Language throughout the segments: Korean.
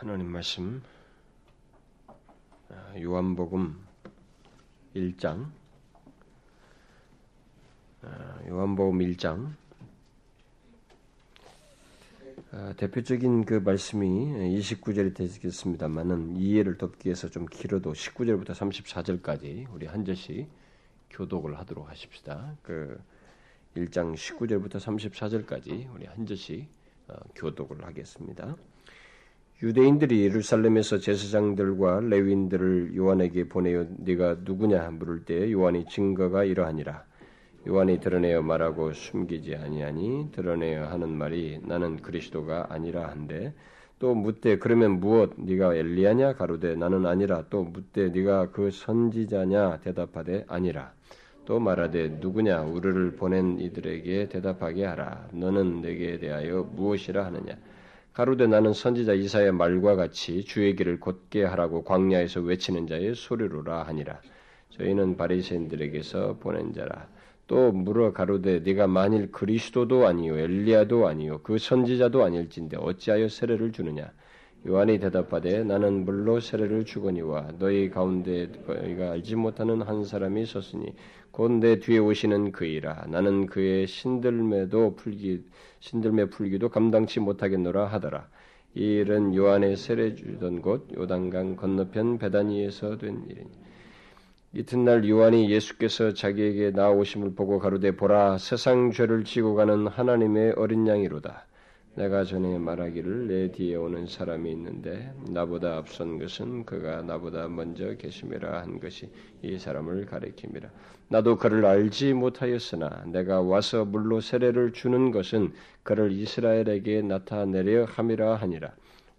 하나님 말씀 아, 요한복음 1장 아, 요한복음 1장 아, 대표적인 그 말씀이 29절이 되겠습니다만은 이해를 돕기 위해서 좀 길어도 19절부터 34절까지 우리 한 절씩 교독을 하도록 하십시다. 그 1장 19절부터 34절까지 우리 한 절씩 어, 교독을 하겠습니다. 유대인들이 예루살렘에서 제사장들과 레위인들을 요한에게 보내어 네가 누구냐 물을 때 요한이 증거가 이러하니라. 요한이 드러내어 말하고 숨기지 아니하니 드러내어 하는 말이 나는 그리스도가 아니라 한데 또 묻되 그러면 무엇 네가 엘리야냐? 가로되 나는 아니라 또 묻되 네가 그 선지자냐? 대답하되 아니라. 또 말하되 누구냐? 우리를 보낸 이들에게 대답하게 하라. 너는 내게 대하여 무엇이라 하느냐 가로되 나는 선지자 이사의 말과 같이 주의 길을 곧게 하라고 광야에서 외치는 자의 소리로라 하니라. 저희는 바리새인들에게서 보낸 자라. 또 물어 가로되 네가 만일 그리스도도 아니요 엘리야도 아니요 그 선지자도 아닐진데 어찌하여 세례를 주느냐? 요한이 대답하되 나는 물로 세례를 주거니와 너희 가운데 너희가 알지 못하는 한 사람이 있었으니 곧 내 뒤에 오시는 그이라. 나는 그의 신들매도 풀기 신들매 풀기도 감당치 못하겠노라 하더라. 이 일은 요한의 세례 주던 곳 요단강 건너편 베다니에서 된 일이니. 이튿날 요한이 예수께서 자기에게 나오심을 보고 가로되 보라 세상 죄를 지고 가는 하나님의 어린 양이로다 내가 전에 말하기를 내 뒤에 오는 사람이 있는데 나보다 앞선 것은 그가 나보다 먼저 계심이라 한 것이 이 사람을 가리킵니다. 나도 그를 알지 못하였으나 내가 와서 물로 세례를 주는 것은 그를 이스라엘에게 나타내려 함이라 하니라.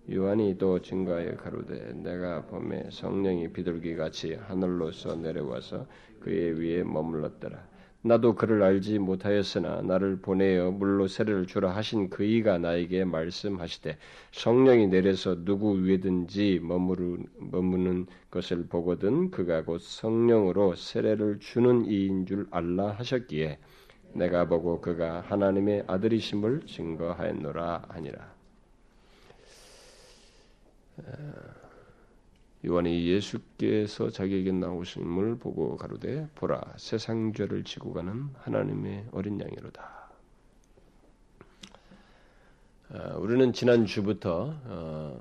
요한이 또 증거하여 가로되 내가 봄에 성령이 비둘기 같이 하늘로서 내려와서 그의 위에 머물렀더라. 나도 그를 알지 못하였으나 나를 보내어 물로 세례를 주라 하신 그이가 나에게 말씀하시되 성령이 내려서 누구 위에든지 머무는 것을 보거든 그가 곧 성령으로 세례를 주는 이인 줄 알라 하셨기에 내가 보고 그가 하나님의 아들이심을 증거하였노라 하니라. 요한이 예수께서 자기에게 나오심을 보고 가로되 보라 세상 죄를 지고 가는 하나님의 어린 양이로다. 어, 우리는 지난 주부터 어,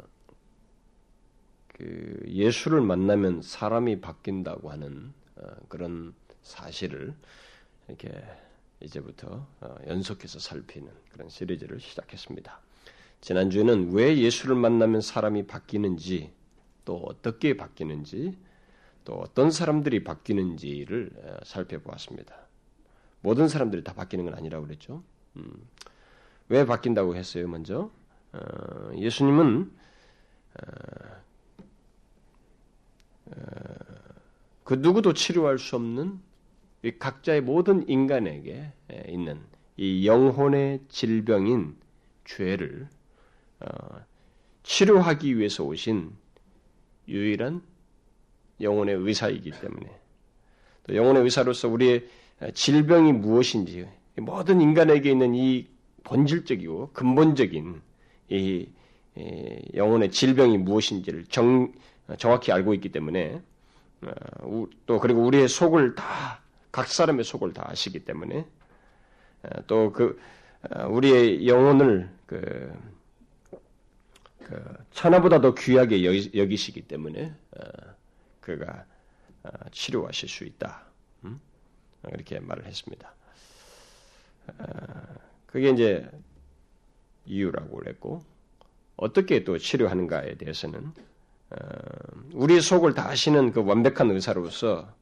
그 예수를 만나면 사람이 바뀐다고 하는 어, 그런 사실을 이렇게 이제부터 어, 연속해서 살피는 그런 시리즈를 시작했습니다. 지난 주에는 왜 예수를 만나면 사람이 바뀌는지 또 어떻게 바뀌는지 또 어떤 사람들이 바뀌는지를 어, 살펴보았습니다. 모든 사람들이 다 바뀌는 건 아니라고 그랬죠. 음, 왜 바뀐다고 했어요? 먼저 어, 예수님은 어, 어, 그 누구도 치료할 수 없는 각자의 모든 인간에게 있는 이 영혼의 질병인 죄를 어, 치료하기 위해서 오신 유일한 영혼의 의사이기 때문에. 또 영혼의 의사로서 우리의 질병이 무엇인지 모든 인간에게 있는 이 본질적이고 근본적인 이 영혼의 질병이 무엇인지를 정, 정확히 알고 있기 때문에 어, 또 그리고 우리의 속을 다 각 사람의 속을 다 아시기 때문에 어, 또그 어, 우리의 영혼을 그 그 천하보다 더 귀하게 여기, 시기 때문에 어, 그가 어, 치료하실 수 있다. 음? 이렇게 말을 했습니다. 어, 그게 이제 이유라고 그랬고 어떻게 또 치료하는가에 대해서는 우리 속을 다 아시는 그 완벽한 의사로서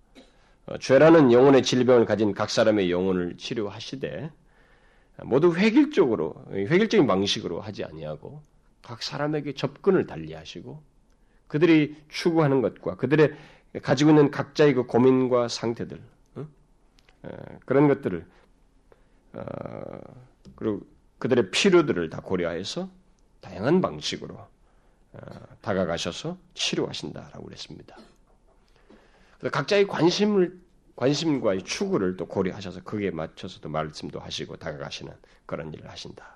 죄라는 영혼의 질병을 가진 각 사람의 영혼을 치료하시되 모두 획일적으로 획일적인 방식으로 하지 아니하고 각 사람에게 접근을 달리하시고 그들이 추구하는 것과 그들의 가지고 있는 각자의 그 고민과 상태들 어? 그런 것들을 어, 그리고 그들의 필요들을 다 고려해서 다양한 방식으로 어, 다가가셔서 치료하신다라고 그랬습니다. 각자의 관심을 관심과 추구를 또 고려하셔서 그에 맞춰서도 말씀도 하시고 다가가시는 그런 일을 하신다.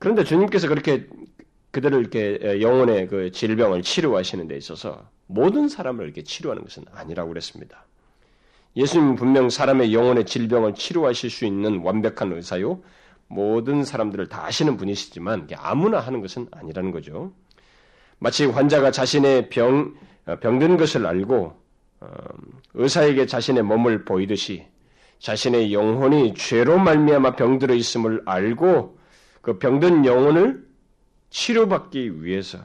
그런데 주님께서 그렇게 그들을 이렇게 영혼의 그 질병을 치료하시는 데 있어서 모든 사람을 이렇게 치료하는 것은 아니라고 그랬습니다. 예수님은 분명 사람의 영혼의 질병을 치료하실 수 있는 완벽한 의사요. 모든 사람들을 다 아시는 분이시지만 아무나 하는 것은 아니라는 거죠. 마치 환자가 자신의 병, 어, 병든 것을 알고 어, 의사에게 자신의 몸을 보이듯이 자신의 영혼이 죄로 말미암아 병들어 있음을 알고 그 병든 영혼을 치료받기 위해서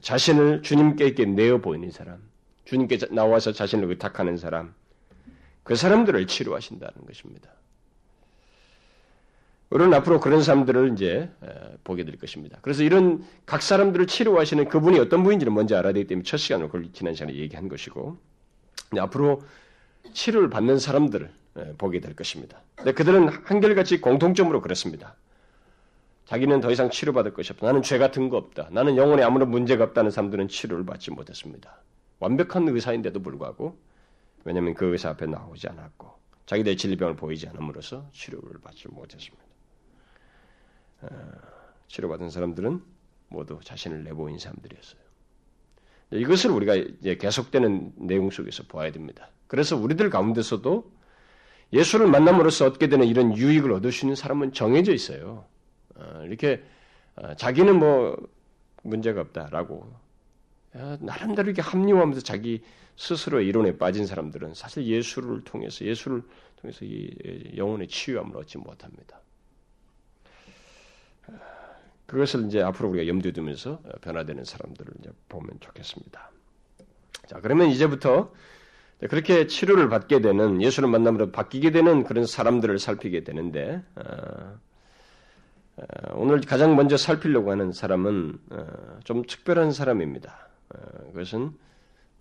자신을 주님께 내어 보이는 사람, 주님께 나와서 자신을 의탁하는 사람, 그 사람들을 치료하신다는 것입니다. 우리는 앞으로 그런 사람들을 이제 보게 될 것입니다. 그래서 이런 각 사람들을 치료하시는 그분이 어떤 분인지를 먼저 알아야 되기 때문에 첫 시간을 지난 시간에 얘기한 것이고 앞으로 치료를 받는 사람들을 보게 될 것입니다. 그들은 한결같이 공통점으로 그렇습니다. 자기는 더 이상 치료받을 것이 없다. 나는 죄 같은 거 없다. 나는 영혼에 아무런 문제가 없다는 사람들은 치료를 받지 못했습니다. 완벽한 의사인데도 불구하고 왜냐하면 그 의사 앞에 나오지 않았고 자기들의 질병을 보이지 않음으로써 치료를 받지 못했습니다. 어, 치료받은 사람들은 모두 자신을 내보인 사람들이었어요. 이것을 우리가 이제 계속되는 내용 속에서 보아야 됩니다. 그래서 우리들 가운데서도 예수를 만남으로써 얻게 되는 이런 유익을 얻을 수 있는 사람은 정해져 있어요. 어, 이렇게 어, 자기는 뭐 문제가 없다라고 나름대로 이렇게 합리화하면서 자기 스스로의 이론에 빠진 사람들은 사실 예수를 통해서 예수를 통해서 이 영혼의 치유함을 얻지 못합니다. 그것을 이제 앞으로 우리가 염두에 두면서 변화되는 사람들을 이제 보면 좋겠습니다. 자, 그러면 이제부터 그렇게 치료를 받게 되는 예수를 만남으로 바뀌게 되는 그런 사람들을 살피게 되는데 어, 어, 오늘 가장 먼저 살피려고 하는 사람은 어, 좀 특별한 사람입니다. 어, 그것은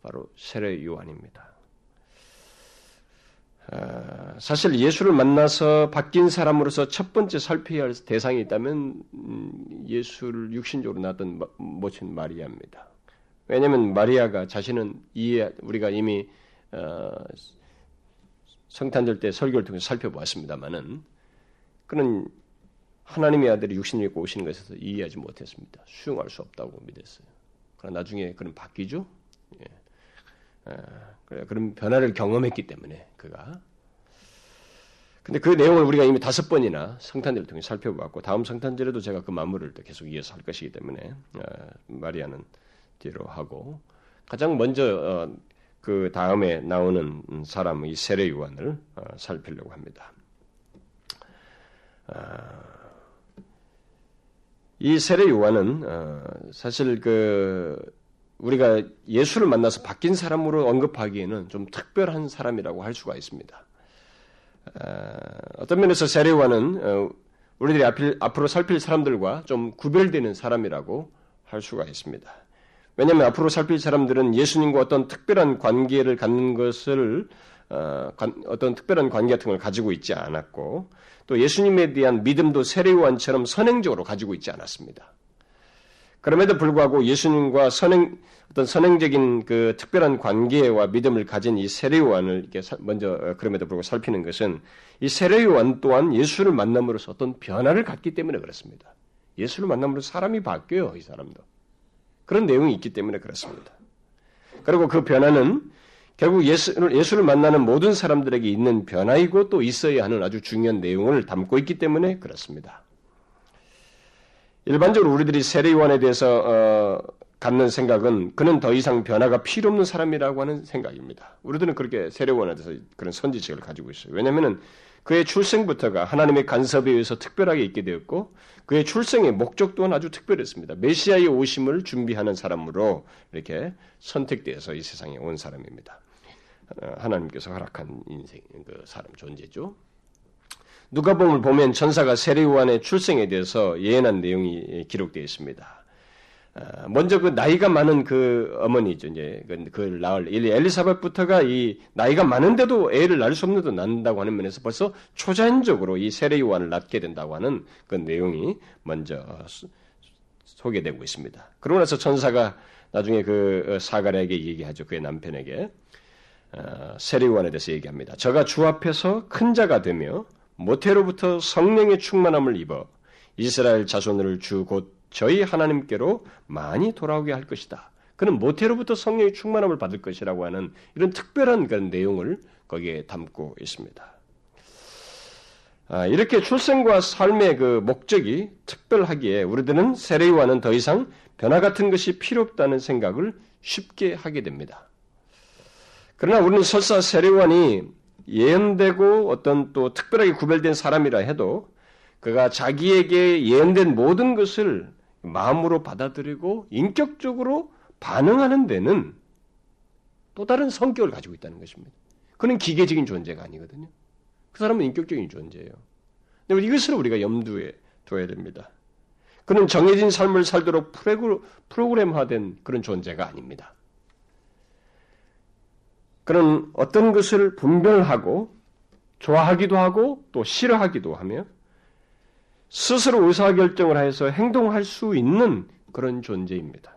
바로 세례 요한입니다. 어, 사실 예수를 만나서 바뀐 사람으로서 첫 번째 살펴야 할 대상이 있다면 음, 예수를 육신적으로 낳았던 모친 마리아입니다. 왜냐하면 마리아가 자신은 이해 우리가 이미 어, 성탄절 때 설교를 통해서 살펴보았습니다만은 그는 하나님의 아들이 육신을 입고 오시는 것에서 이해하지 못했습니다. 수용할 수 없다고 믿었어요. 그러나 나중에 그는 바뀌죠. 예. 그래, 그런 변화를 경험했기 때문에 그가. 근데 그 내용을 우리가 이미 다섯 번이나 성탄절을 통해 살펴보았고 다음 성탄절에도 제가 그 마무리를 또 계속 이어서 할 것이기 때문에 어, 마리아는 뒤로 하고 가장 먼저 어, 그 다음에 나오는 사람 이 세례 요한을 어, 살피려고 합니다. 이 세례 요한은 사실 그 우리가 예수를 만나서 바뀐 사람으로 언급하기에는 좀 특별한 사람이라고 할 수가 있습니다. 어떤 면에서 세례와는 어, 우리들이 앞으로 살필 사람들과 좀 구별되는 사람이라고 할 수가 있습니다. 왜냐하면 앞으로 살필 사람들은 예수님과 어떤 특별한 관계를 갖는 것을 어, 어떤 특별한 관계 같은 걸 가지고 있지 않았고 또 예수님에 대한 믿음도 세례요한처럼 선행적으로 가지고 있지 않았습니다. 그럼에도 불구하고 예수님과 선행 어떤 선행적인 그 특별한 관계와 믿음을 가진 이 세례요한을 이렇게 먼저 어, 그럼에도 불구하고 살피는 것은 이 세례요한 또한 예수를 만남으로써 어떤 변화를 갖기 때문에 그렇습니다. 예수를 만남으로써 사람이 바뀌어요, 이 사람도. 그런 내용이 있기 때문에 그렇습니다. 그리고 그 변화는 결국 예수를, 예수를 만나는 모든 사람들에게 있는 변화이고 또 있어야 하는 아주 중요한 내용을 담고 있기 때문에 그렇습니다. 일반적으로 우리들이 세례요한에 대해서 어, 갖는 생각은 그는 더 이상 변화가 필요 없는 사람이라고 하는 생각입니다. 우리들은 그렇게 세례요한에 대해서 그런 선지식을 가지고 있어요. 왜냐하면 그의 출생부터가 하나님의 간섭에 의해서 특별하게 있게 되었고 그의 출생의 목적 또한 아주 특별했습니다. 메시아의 오심을 준비하는 사람으로 이렇게 선택되어서 이 세상에 온 사람입니다. 어, 하나님께서 허락한 인생 그 사람 존재죠. 누가복음을 보면 천사가 세례요한의 출생에 대해서 예언한 내용이 기록되어 있습니다. 아, 먼저 그 나이가 많은 그 어머니죠. 이제 그걸 낳을 엘리사벳부터가 이 나이가 많은데도 애를 낳을 수 없는데도 낳는다고 하는 면에서 벌써 초자연적으로 이 세례 요한을 낳게 된다고 하는 그 내용이 먼저 소개되고 있습니다. 그러고 나서 천사가 나중에 그 사가랴에게 얘기하죠. 그의 남편에게 어, 세례 요한에 대해서 얘기합니다. 저가 주 앞에서 큰 자가 되며 모태로부터 성령의 충만함을 입어 이스라엘 자손을 주 곧 저희 하나님께로 많이 돌아오게 할 것이다. 그는 모태로부터 성령의 충만함을 받을 것이라고 하는 이런 특별한 그런 내용을 거기에 담고 있습니다. 아, 이렇게 출생과 삶의 그 목적이 특별하기에 우리들은 세례와는 더 이상 변화 같은 것이 필요 없다는 생각을 쉽게 하게 됩니다. 그러나 우리는 설사 세례관이 예언되고 어떤 또 특별하게 구별된 사람이라 해도 그가 자기에게 예언된 모든 것을 마음으로 받아들이고 인격적으로 반응하는 데는 또 다른 성격을 가지고 있다는 것입니다. 그는 기계적인 존재가 아니거든요. 그 사람은 인격적인 존재예요. 근데 이것을 우리가 염두에 둬야 됩니다. 그는 정해진 삶을 살도록 프로그램화된 그런 존재가 아닙니다. 그는 어떤 것을 분별하고 좋아하기도 하고 또 싫어하기도 하며 스스로 의사결정을 해서 행동할 수 있는 그런 존재입니다.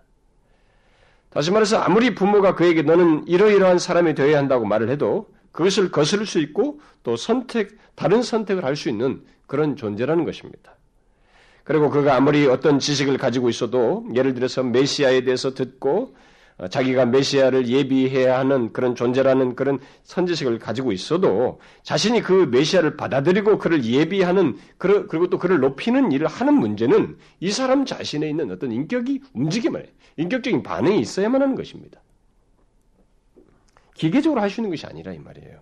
다시 말해서 아무리 부모가 그에게 너는 이러이러한 사람이 되어야 한다고 말을 해도 그것을 거스를 수 있고 또 선택, 다른 선택을 할 수 있는 그런 존재라는 것입니다. 그리고 그가 아무리 어떤 지식을 가지고 있어도 예를 들어서 메시아에 대해서 듣고 어, 자기가 메시아를 예비해야 하는 그런 존재라는 그런 선지식을 가지고 있어도 자신이 그 메시아를 받아들이고 그를 예비하는 그리고 또 그를 높이는 일을 하는 문제는 이 사람 자신에 있는 어떤 인격이 움직임을 해 인격적인 반응이 있어야만 하는 것입니다. 기계적으로 있는 것이 아니라 이 말이에요.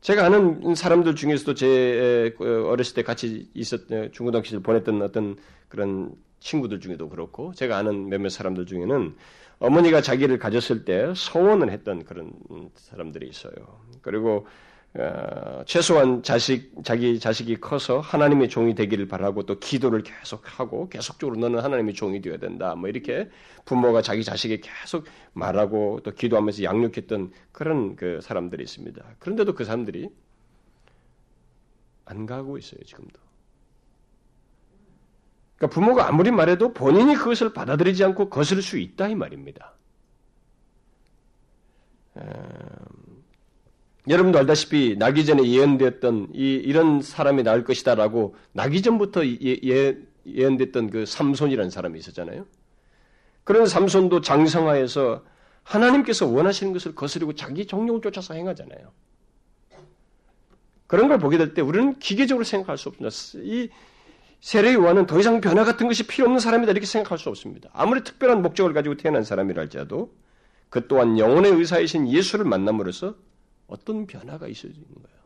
제가 아는 사람들 중에서도 제 어렸을 때 같이 있었 중고등학교 시절 보냈던 어떤 그런 친구들 중에도 그렇고 제가 아는 몇몇 사람들 중에는 어머니가 자기를 가졌을 때 소원을 했던 그런 사람들이 있어요. 그리고 어, 최소한 자식 자기 자식이 커서 하나님의 종이 되기를 바라고 또 기도를 계속하고 계속적으로 너는 하나님의 종이 되어야 된다. 뭐 이렇게 부모가 자기 자식에 계속 말하고 또 기도하면서 양육했던 그런 그 사람들이 있습니다. 그런데도 그 사람들이 안 가고 있어요 지금도. 그러니까 부모가 아무리 말해도 본인이 그것을 받아들이지 않고 거스를 수 있다 이 말입니다. 음, 여러분도 알다시피 나기 전에 예언되었던 이, 이런 사람이 나올 것이다라고 나기 전부터 예, 예, 예언됐던 그 삼손이라는 사람이 있었잖아요. 그런 삼손도 장성하에서 하나님께서 원하시는 것을 거스르고 자기 정욕을 쫓아서 행하잖아요. 그런 걸 보게 될 때 우리는 기계적으로 생각할 수 없습니다. 이 세례 요한은 더 이상 변화 같은 것이 필요 없는 사람이다 이렇게 생각할 수 없습니다. 아무리 특별한 목적을 가지고 태어난 사람이랄지라도 그 또한 영혼의 의사이신 예수를 만남으로써 어떤 변화가 있어야 되는 거예요.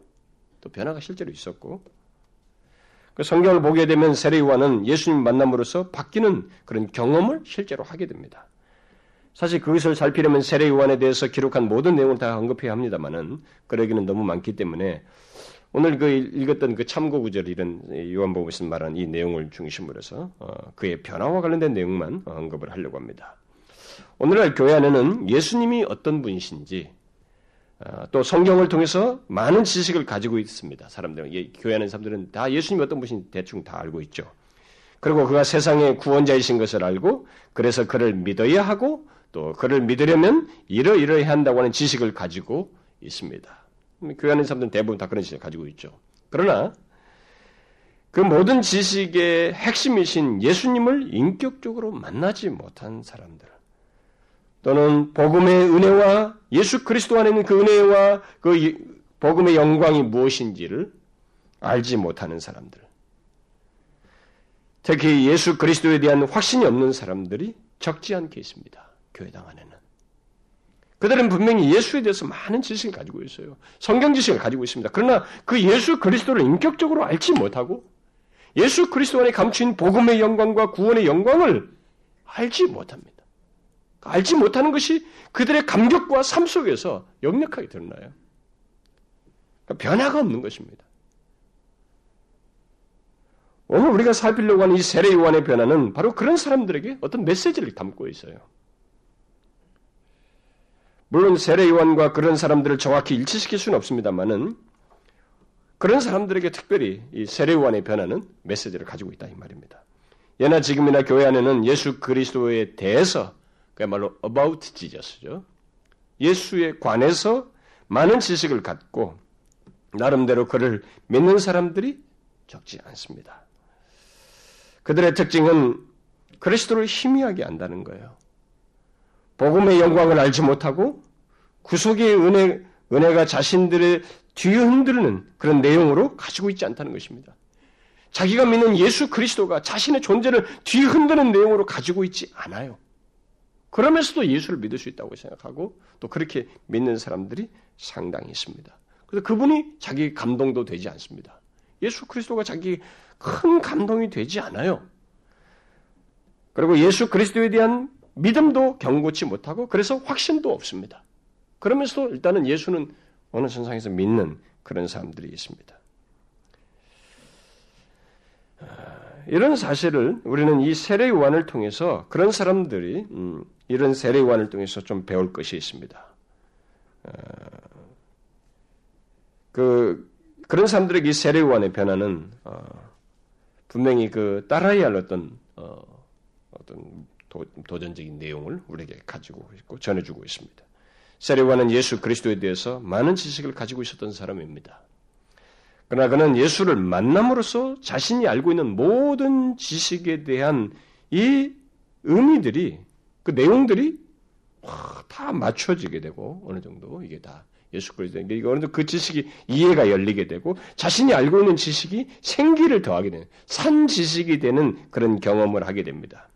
또 변화가 실제로 있었고 그 성경을 보게 되면 세례 요한은 예수님 만남으로써 바뀌는 그런 경험을 실제로 하게 됩니다. 사실 그것을 살피려면 세례 요한에 대해서 기록한 모든 내용을 다 언급해야 합니다만은 그러기는 너무 많기 때문에 오늘 그 읽었던 그 참고 구절 이런 요한복음에서 말한 이 내용을 중심으로 해서 어, 그의 변화와 관련된 내용만 언급을 하려고 합니다. 오늘날 교회 안에는 예수님이 어떤 분이신지 어, 또 성경을 통해서 많은 지식을 가지고 있습니다. 사람들은 교회 안에 사람들은 다 예수님이 어떤 분인지 대충 다 알고 있죠. 그리고 그가 세상의 구원자이신 것을 알고 그래서 그를 믿어야 하고 또 그를 믿으려면 이러이러해야 한다고 하는 지식을 가지고 있습니다. 교회 안에 사람들은 대부분 다 그런 지식을 가지고 있죠. 그러나 그 모든 지식의 핵심이신 예수님을 인격적으로 만나지 못한 사람들, 또는 복음의 은혜와 예수 그리스도 안에 있는 그 은혜와 그 복음의 영광이 무엇인지를 알지 못하는 사람들, 특히 예수 그리스도에 대한 확신이 없는 사람들이 적지 않게 있습니다. 교회당 안에는. 그들은 분명히 예수에 대해서 많은 지식을 가지고 있어요. 성경 지식을 가지고 있습니다. 그러나 그 예수 그리스도를 인격적으로 알지 못하고 예수 그리스도 안에 감추인 복음의 영광과 구원의 영광을 알지 못합니다. 알지 못하는 것이 그들의 감격과 삶 속에서 역력하게 드러나요. 그러니까 변화가 없는 것입니다. 오늘 우리가 살피려고 하는 이 세례 요한의 변화는 바로 그런 사람들에게 어떤 메시지를 담고 있어요. 물론 세례 요한과 그런 사람들을 정확히 일치시킬 수는 없습니다만은 그런 사람들에게 특별히 이 세례 요한의 변화는 메시지를 가지고 있다 이 말입니다. 예나 지금이나 교회 안에는 예수 그리스도에 대해서 그야말로 about Jesus죠. 예수에 관해서 많은 지식을 갖고 나름대로 그를 믿는 사람들이 적지 않습니다. 그들의 특징은 그리스도를 희미하게 안다는 거예요. 복음의 영광을 알지 못하고 구속의 은혜, 은혜가 자신들의 뒤흔드는 그런 내용으로 가지고 있지 않다는 것입니다. 자기가 믿는 예수 그리스도가 자신의 존재를 뒤흔드는 내용으로 가지고 있지 않아요. 그러면서도 예수를 믿을 수 있다고 생각하고 또 그렇게 믿는 사람들이 상당히 있습니다. 그래서 그분이 자기 감동도 되지 않습니다. 예수 그리스도가 자기 큰 감동이 되지 않아요. 그리고 예수 그리스도에 대한 믿음도 경고치 못하고 그래서 확신도 없습니다. 그러면서도 일단은 예수는 어느 선상에서 믿는 그런 사람들이 있습니다. 이런 사실을 우리는 이 세례 요한을 통해서 그런 사람들이 음, 이런 세례 요한을 통해서 좀 배울 것이 있습니다. 어, 그 그런 사람들에게 이 세례 요한의 변화는 어, 분명히 그 따라야 할 어떤 어, 어떤 도, 전적인 내용을 우리에게 가지고 있고 전해주고 있습니다. 세례 요한은 예수 그리스도에 대해서 많은 지식을 가지고 있었던 사람입니다. 그러나 그는 예수를 만남으로써 자신이 알고 있는 모든 지식에 대한 이 의미들이 그 내용들이 다 맞춰지게 되고 어느 정도 이게 다 예수 그리스도 이게 어느 정도 그 지식이 이해가 열리게 되고 자신이 알고 있는 지식이 생기를 더하게 되는 산 지식이 되는 그런 경험을 하게 됩니다.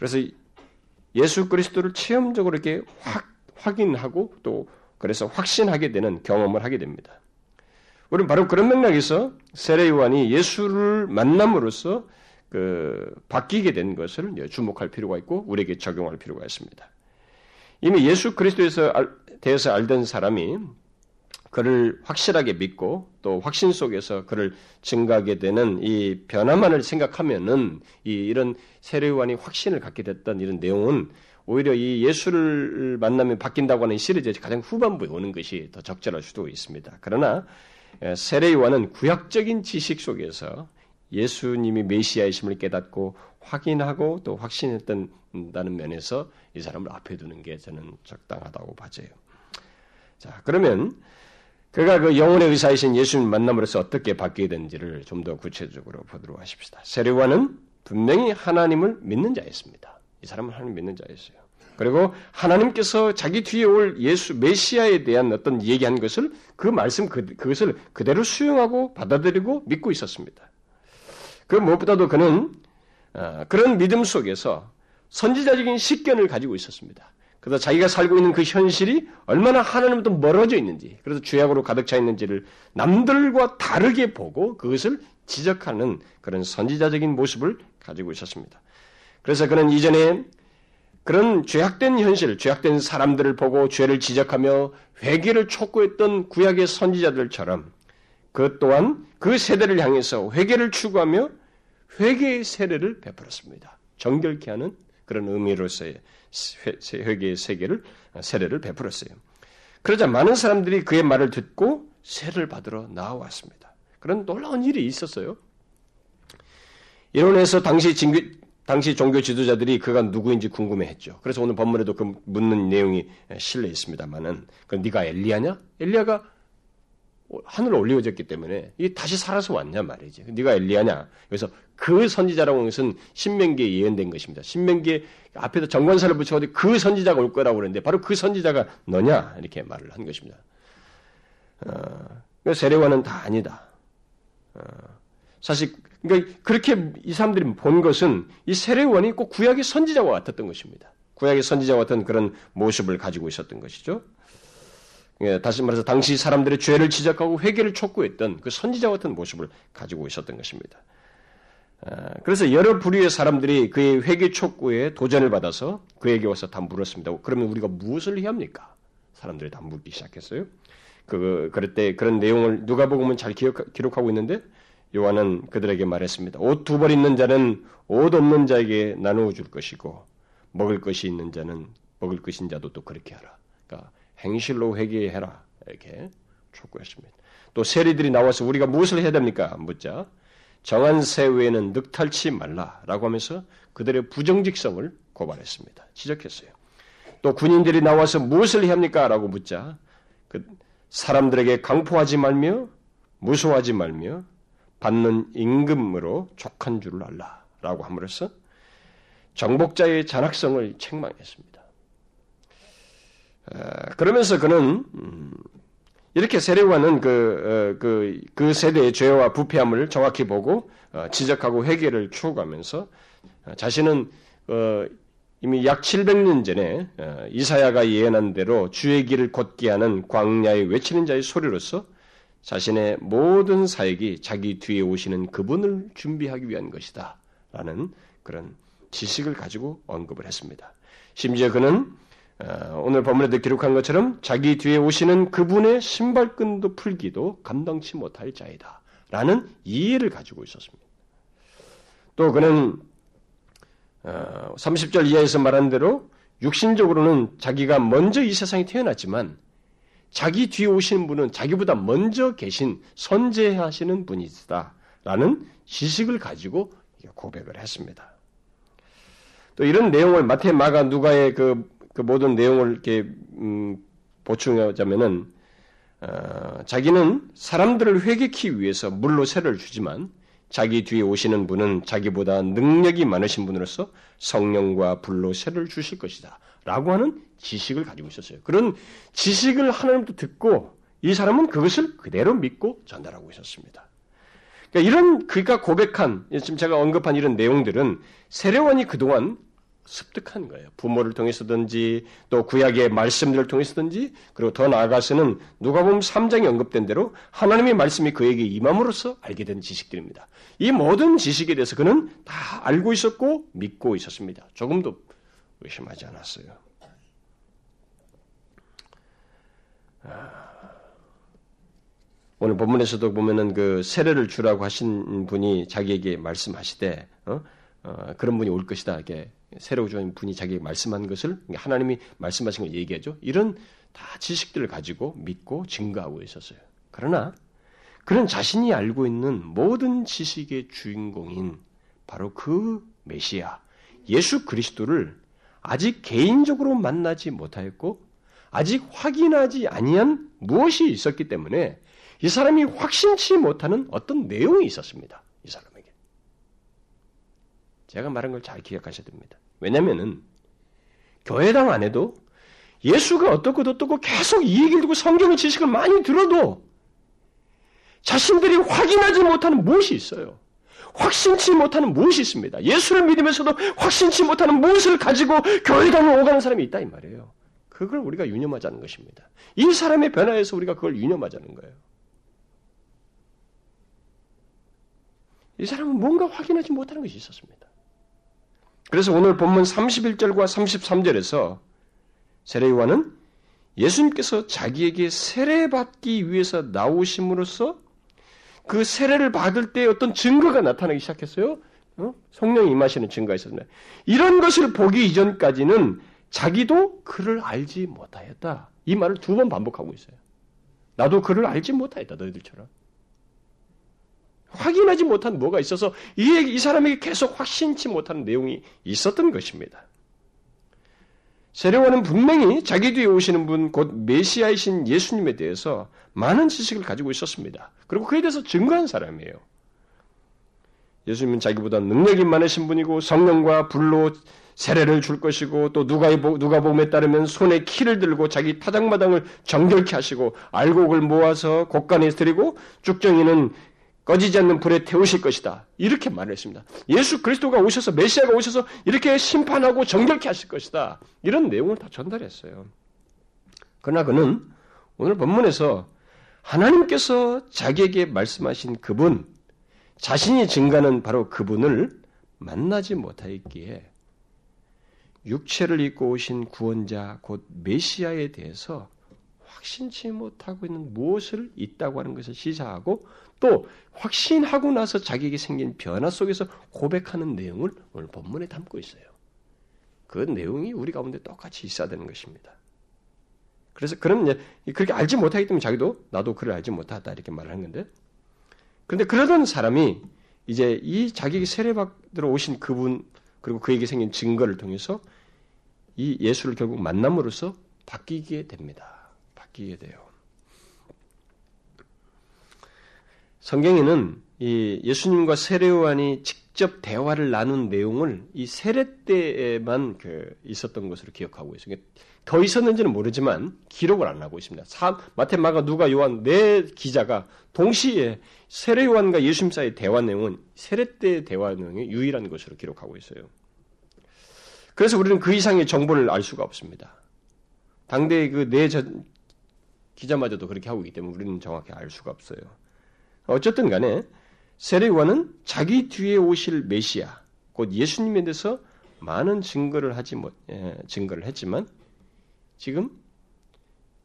그래서 예수 그리스도를 체험적으로 이렇게 확 확인하고 또 그래서 확신하게 되는 경험을 하게 됩니다. 우리는 바로 그런 맥락에서 세례 요한이 예수를 만남으로써 그 바뀌게 된 것을 주목할 필요가 있고 우리에게 적용할 필요가 있습니다. 이미 예수 그리스도에서 대해서 알던 사람이 그를 확실하게 믿고 또 확신 속에서 그를 증가하게 되는 이 변화만을 생각하면은 이 이런 세례요한이 확신을 갖게 됐던 이런 내용은 오히려 이 예수를 만나면 바뀐다고 하는 시리즈의 가장 후반부에 오는 것이 더 적절할 수도 있습니다. 그러나 예, 세례요한은 구약적인 지식 속에서 예수님이 메시아이심을 깨닫고 확인하고 또 확신했다는 면에서 이 사람을 앞에 두는 게 저는 적당하다고 봐져요. 자, 그러면 그가 그 영혼의 의사이신 예수님 만남으로써 어떻게 바뀌게 되는지를 좀 더 구체적으로 보도록 하십시다. 세례관은 분명히 하나님을 믿는 자였습니다. 이 사람은 하나님 믿는 자였어요. 그리고 하나님께서 자기 뒤에 올 예수 메시아에 대한 어떤 얘기한 것을 그 말씀 그, 그것을 그대로 수용하고 받아들이고 믿고 있었습니다. 그 무엇보다도 그는 어, 그런 믿음 속에서 선지자적인 식견을 가지고 있었습니다. 그래서 자기가 살고 있는 그 현실이 얼마나 하나님부터 멀어져 있는지, 그래서 죄악으로 가득 차 있는지를 남들과 다르게 보고 그것을 지적하는 그런 선지자적인 모습을 가지고 있었습니다. 그래서 그는 이전에 그런 죄악된 현실, 죄악된 사람들을 보고 죄를 지적하며 회개를 촉구했던 구약의 선지자들처럼 그 또한 그 세대를 향해서 회개를 추구하며 회개의 세례를 베풀었습니다. 정결케 하는 그런 의미로서의 회개의 세계를 세례를 베풀었어요. 그러자 많은 사람들이 그의 말을 듣고 세례를 받으러 나왔습니다. 그런 놀라운 일이 있었어요. 이론에서 당시 진교, 당시 종교 지도자들이 그가 누구인지 궁금해했죠. 그래서 오늘 본문에도 그 묻는 내용이 실려 있습니다만은 그 네가 엘리야냐? 엘리야가 하늘로 올리워졌기 때문에 이 다시 살아서 왔냐 말이지. 네가 엘리야냐? 그래서 그 선지자라고 하는 것은 신명기에 예언된 것입니다. 신명기에 앞에서 정관사를 붙여가지고 그 선지자가 올 거라고 그러는데 바로 그 선지자가 너냐? 이렇게 말을 한 것입니다. 어, 세례와는 다 아니다. 어, 사실 그러니까 그렇게 이 사람들이 본 것은 이 세례원이 꼭 구약의 선지자와 같았던 것입니다. 구약의 선지자와 같은 그런 모습을 가지고 있었던 것이죠. 예, 다시 말해서 당시 사람들의 죄를 지적하고 회개를 촉구했던 그 선지자 같은 모습을 가지고 있었던 것입니다. 아, 그래서 여러 부류의 사람들이 그의 회개 촉구에 도전을 받아서 그에게 와서 다 물었습니다. 그러면 우리가 무엇을 해야 합니까? 사람들이 다 묻기 시작했어요. 그, 그럴 때 그런 내용을 누가 보면 잘 기억, 기록하고 있는데 요한은 그들에게 말했습니다. 옷 두 벌 있는 자는 옷 없는 자에게 나누어 줄 것이고 먹을 것이 있는 자는 먹을 것인 자도 또 그렇게 하라. 그러니까 행실로 회개해라 이렇게 촉구했습니다. 또 세리들이 나와서 우리가 무엇을 해야 됩니까? 묻자 정한 새 외에는 늑탈치 말라라고 하면서 그들의 부정직성을 고발했습니다. 지적했어요. 또 군인들이 나와서 무엇을 해야 합니까? 라고 묻자 그 사람들에게 강포하지 말며 무서워하지 말며 받는 임금으로 족한 줄을 알라라고 함으로써 정복자의 잔악성을 책망했습니다. 그러면서 그는 음, 이렇게 세례관은 그, 어, 그, 그 세대의 죄와 부패함을 정확히 보고 어, 지적하고 회개를 추구하면서 어, 자신은 이미 약 700년 전에 이사야가 예언한 대로 주의 길을 걷게 하는 광야에 외치는 자의 소리로서 자신의 모든 사역이 자기 뒤에 오시는 그분을 준비하기 위한 것이다. 라는 그런 지식을 가지고 언급을 했습니다. 심지어 그는 어, 오늘 본문에도 기록한 것처럼 자기 뒤에 오시는 그분의 신발끈도 풀기도 감당치 못할 자이다. 라는 이해를 가지고 있었습니다. 또 그는 30절 어, 이하에서 말한 대로 육신적으로는 자기가 먼저 이 세상에 태어났지만 자기 뒤에 오시는 분은 자기보다 먼저 계신 선제하시는 분이다. 라는 지식을 가지고 고백을 했습니다. 또 이런 내용을 마태, 마가, 누가의 그, 그 모든 내용을 이렇게 음, 보충하자면은 어, 자기는 사람들을 회개키 위해서 물로 세를 주지만 자기 뒤에 오시는 분은 자기보다 능력이 많으신 분으로서 성령과 불로 세를 주실 것이다. 라고 하는 지식을 가지고 있었어요. 그런 지식을 하나님도 듣고 이 사람은 그것을 그대로 믿고 전달하고 있었습니다. 그러니까 이런 그가 고백한 지금 제가 언급한 이런 내용들은 세례원이 그동안 습득한 거예요. 부모를 통해서든지 또 구약의 말씀들을 통해서든지 그리고 더 나아가서는 누가 보면 3장에 언급된 대로 하나님의 말씀이 그에게 임함으로써 알게 된 지식들입니다. 이 모든 지식에 대해서 그는 다 알고 있었고 믿고 있었습니다. 조금도 의심하지 않았어요. 아, 오늘 본문에서도 보면은 그 세례를 주라고 하신 분이 자기에게 말씀하시되 어? 어, 그런 분이 올 것이다. 이렇게 새로 주신 분이 자기에게 말씀한 것을 하나님이 말씀하신 걸 얘기하죠. 이런 다 지식들을 가지고 믿고 증거하고 있었어요. 그러나 그런 자신이 알고 있는 모든 지식의 주인공인 바로 그 메시아 예수 그리스도를 아직 개인적으로 만나지 못하였고 아직 확인하지 아니한 무엇이 있었기 때문에 이 사람이 확신치 못하는 어떤 내용이 있었습니다. 이 사람에게. 제가 말한 걸 잘 기억하셔야 됩니다. 왜냐면은 교회당 안에도 예수가 어떻고 어떻고 계속 이 얘기를 듣고 성경의 지식을 많이 들어도 자신들이 확인하지 못하는 무엇이 있어요. 확신치 못하는 무엇이 있습니다. 예수를 믿으면서도 확신치 못하는 무엇을 가지고 교회당을 오가는 사람이 있다 이 말이에요. 그걸 우리가 유념하자는 것입니다. 이 사람의 변화에서 우리가 그걸 유념하자는 거예요. 이 사람은 뭔가 확인하지 못하는 것이 있었습니다. 그래서 오늘 본문 31절과 33절에서 세례요한은 예수님께서 자기에게 세례받기 위해서 나오심으로써 그 세례를 받을 때 어떤 증거가 나타나기 시작했어요. 어? 성령이 임하시는 증거가 있었는데 이런 것을 보기 이전까지는 자기도 그를 알지 못하였다. 이 말을 두 번 반복하고 있어요. 나도 그를 알지 못하였다. 너희들처럼. 확인하지 못한 뭐가 있어서 이, 이 사람에게 계속 확신치 못하는 내용이 있었던 것입니다. 세례원은 분명히 자기 뒤에 오시는 분, 곧 메시아이신 예수님에 대해서 많은 지식을 가지고 있었습니다. 그리고 그에 대해서 증거한 사람이에요. 예수님은 자기보다 능력이 많으신 분이고 성령과 불로 세례를 줄 것이고 또 누가 누가 봄에 따르면 손에 키를 들고 자기 타작마당을 정결케 하시고 알곡을 모아서 곡간에 드리고 쭉정이는 꺼지지 않는 불에 태우실 것이다. 이렇게 말을 했습니다. 예수 그리스도가 오셔서 메시아가 오셔서 이렇게 심판하고 정결케 하실 것이다. 이런 내용을 다 전달했어요. 그러나 그는 오늘 본문에서 하나님께서 자기에게 말씀하신 그분, 자신이 증가는 바로 그분을 만나지 못하였기에 육체를 입고 오신 구원자 곧 메시아에 대해서 확신치 못하고 있는 무엇을 있다고 하는 것을 시사하고 또 확신하고 나서 자기에게 생긴 변화 속에서 고백하는 내용을 오늘 본문에 담고 있어요. 그 내용이 우리 가운데 똑같이 있어야 되는 것입니다. 그래서 그런 그렇게 알지 못하기 때문에 자기도 나도 그를 알지 못하다 이렇게 말을 한 건데 그런데 그러던 사람이 이제 이 자기에게 세례받으러 오신 그분 그리고 그에게 생긴 증거를 통해서 이 예수를 결국 만남으로써 바뀌게 됩니다. 바뀌게 돼요. 성경에는 이 예수님과 세례요한이 직접 대화를 나눈 내용을 이 세례 때에만 그 있었던 것으로 기억하고 있어요. 더 있었는지는 모르지만 기록을 안 하고 있습니다. 사, 마태, 마가, 누가, 요한 네 기자가 동시에 세례 요한과 예수님 사이의 대화 내용은 세례 때 대화 내용이 유일한 것으로 기록하고 있어요. 그래서 우리는 그 이상의 정보를 알 수가 없습니다. 당대의 그네 기자마저도 그렇게 하고 있기 때문에 우리는 정확히 알 수가 없어요. 어쨌든 간에 세례 요한은 자기 뒤에 오실 메시아, 곧 예수님에 대해서 많은 증거를 하지 못, 예, 증거를 했지만 지금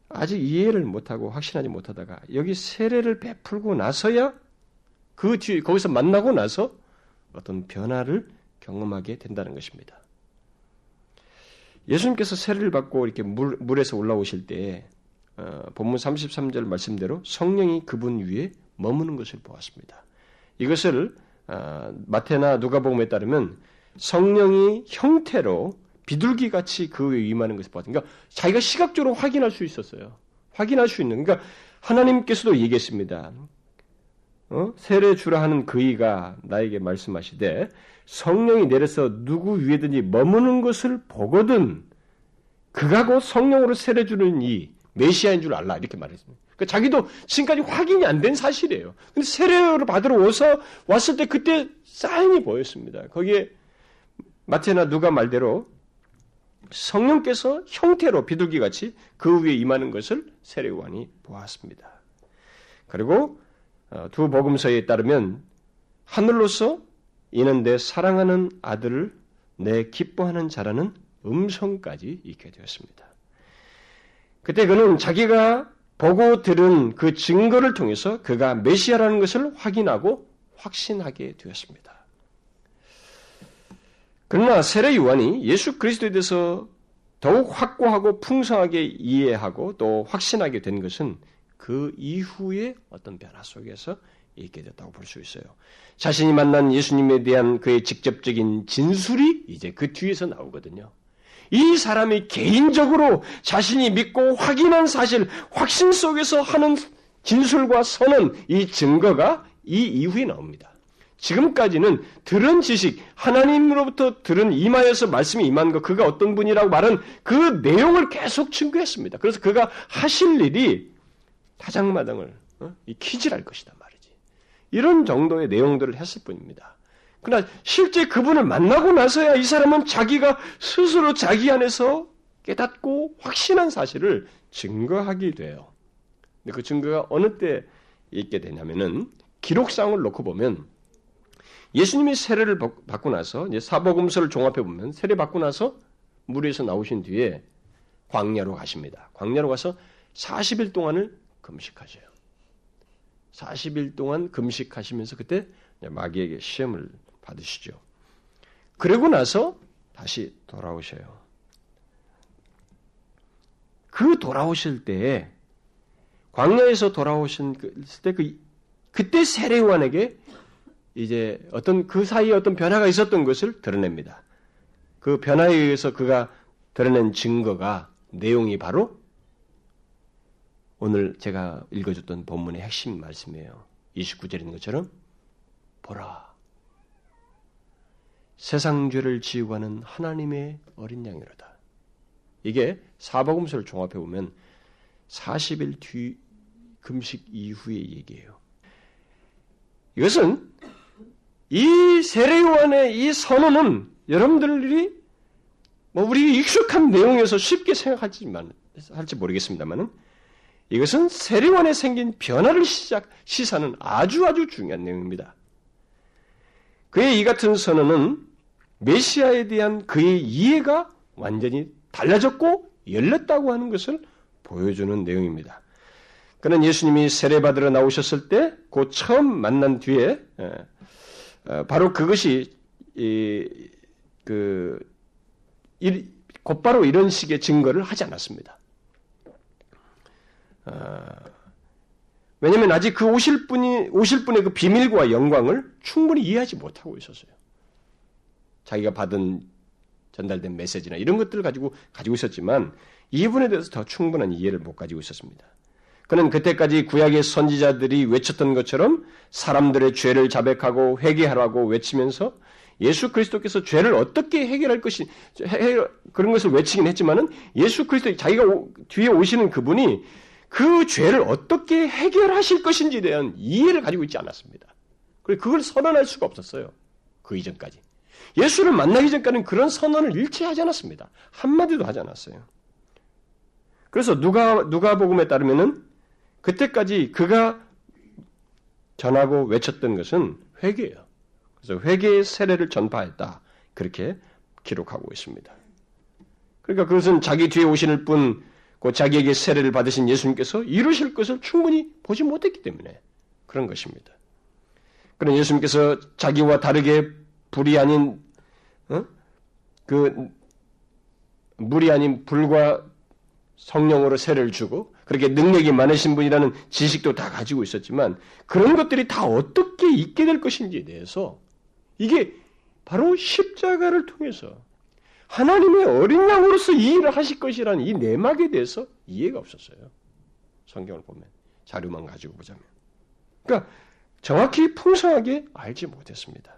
아직 이해를 못하고 확신하지 못하다가 여기 세례를 베풀고 나서야 그 뒤에 거기서 만나고 나서 어떤 변화를 경험하게 된다는 것입니다. 예수님께서 세례를 받고 이렇게 물, 물에서 올라오실 때 어, 본문 33절 말씀대로 성령이 그분 위에 머무는 것을 보았습니다. 이것을 어, 마태나 누가복음에 따르면 성령이 형태로 비둘기 같이 그 위에 임하는 것을 봤습니다. 그러니까 자기가 시각적으로 확인할 수 있었어요. 확인할 수 있는. 그러니까 하나님께서도 얘기했습니다. 어? 세례 주라 하는 그이가 나에게 말씀하시되 성령이 내려서 누구 위에든지 머무는 것을 보거든 그가 곧 성령으로 세례 주는 이 메시아인 줄 알라 이렇게 말했습니다. 그러니까 자기도 지금까지 확인이 안 된 사실이에요. 근데 세례를 받으러 와서 왔을 때 그때 사인이 보였습니다. 거기에 마태나 누가 말대로 성령께서 형태로 비둘기 같이 그 위에 임하는 것을 세례요한이 보았습니다. 그리고 어, 두 복음서에 따르면 하늘로서 이는 내 사랑하는 아들을 내 기뻐하는 자라는 음성까지 있게 되었습니다. 그때 그는 자기가 보고 들은 그 증거를 통해서 그가 메시아라는 것을 확인하고 확신하게 되었습니다. 그러나 세례 요한이 예수 그리스도에 대해서 더욱 확고하고 풍성하게 이해하고 또 확신하게 된 것은 그 이후의 어떤 변화 속에서 있게 됐다고 볼 수 있어요. 자신이 만난 예수님에 대한 그의 직접적인 진술이 이제 그 뒤에서 나오거든요. 이 사람이 개인적으로 자신이 믿고 확인한 사실, 확신 속에서 하는 진술과 선언, 이 증거가 이 이후에 나옵니다. 지금까지는 들은 지식, 하나님으로부터 들은 이마에서 말씀이 임한 것, 그가 어떤 분이라고 말한 그 내용을 계속 증거했습니다. 그래서 그가 하실 일이 타장마당을 어? 키질할 것이다 말이지. 이런 정도의 내용들을 했을 뿐입니다. 그러나 실제 그분을 만나고 나서야 이 사람은 자기가 스스로 자기 안에서 깨닫고 확신한 사실을 증거하게 돼요. 근데 그 증거가 어느 때 있게 되냐면은 기록상을 놓고 보면 예수님이 세례를 받고 나서 사복음서를 종합해 보면 세례 받고 나서 물에서 나오신 뒤에 광야로 가십니다. 광야로 가서 40일 동안을 금식하셔요. 40일 동안 금식하시면서 그때 마귀에게 시험을 받으시죠. 그러고 나서 다시 돌아오셔요. 그 돌아오실 때에 광야에서 돌아오신 때 그 그때 세례요한에게 이제 어떤 그 사이에 어떤 변화가 있었던 것을 드러냅니다. 그 변화에 의해서 그가 드러낸 증거가 내용이 바로 오늘 제가 읽어줬던 본문의 핵심 말씀이에요. 29절인 것처럼 보라 세상 죄를 지우고 하는 하나님의 어린 양이로다. 이게 사복음서를 종합해 보면 40일 뒤 금식 이후의 얘기예요. 이것은 이 세례요한의 이 선언은 여러분들이 뭐 우리 익숙한 내용에서 쉽게 생각하지만 할지 모르겠습니다만은 이것은 세례원에 생긴 변화를 시작 시사는 아주 아주 중요한 내용입니다. 그의 이 같은 선언은 메시아에 대한 그의 이해가 완전히 달라졌고 열렸다고 하는 것을 보여주는 내용입니다. 그는 예수님이 세례받으러 나오셨을 때, 그 처음 만난 뒤에 예, 어, 바로 그것이 이, 그 일, 곧바로 이런 식의 증거를 하지 않았습니다. 어, 왜냐하면 아직 그 오실 분이 오실 분의 그 비밀과 영광을 충분히 이해하지 못하고 있었어요. 자기가 받은 전달된 메시지나 이런 것들을 가지고 가지고 있었지만 이분에 대해서 더 충분한 이해를 못 가지고 있었습니다. 그는 그때까지 구약의 선지자들이 외쳤던 것처럼 사람들의 죄를 자백하고 회개하라고 외치면서 예수 그리스도께서 죄를 어떻게 해결할 것이 그런 것을 외치긴 했지만은 예수 그리스도 자기가 오, 뒤에 오시는 그분이 그 죄를 어떻게 해결하실 것인지에 대한 이해를 가지고 있지 않았습니다. 그리고 그걸 선언할 수가 없었어요. 그 이전까지. 예수를 만나기 전까지는 그런 선언을 일체 하지 않았습니다. 한마디도 하지 않았어요. 그래서 누가 누가 복음에 따르면은 그때까지 그가 전하고 외쳤던 것은 회개예요. 그래서 회개의 세례를 전파했다. 그렇게 기록하고 있습니다. 그러니까 그것은 자기 뒤에 오시는 분, 그 자기에게 세례를 받으신 예수님께서 이루실 것을 충분히 보지 못했기 때문에 그런 것입니다. 그런 예수님께서 자기와 다르게 불이 아닌 어? 그 물이 아닌 불과 성령으로 세례를 주고 그렇게 능력이 많으신 분이라는 지식도 다 가지고 있었지만 그런 것들이 다 어떻게 있게 될 것인지에 대해서 이게 바로 십자가를 통해서 하나님의 어린 양으로서 이 일을 하실 것이라는 이 내막에 대해서 이해가 없었어요. 성경을 보면 자료만 가지고 보자면. 그러니까 정확히 풍성하게 알지 못했습니다.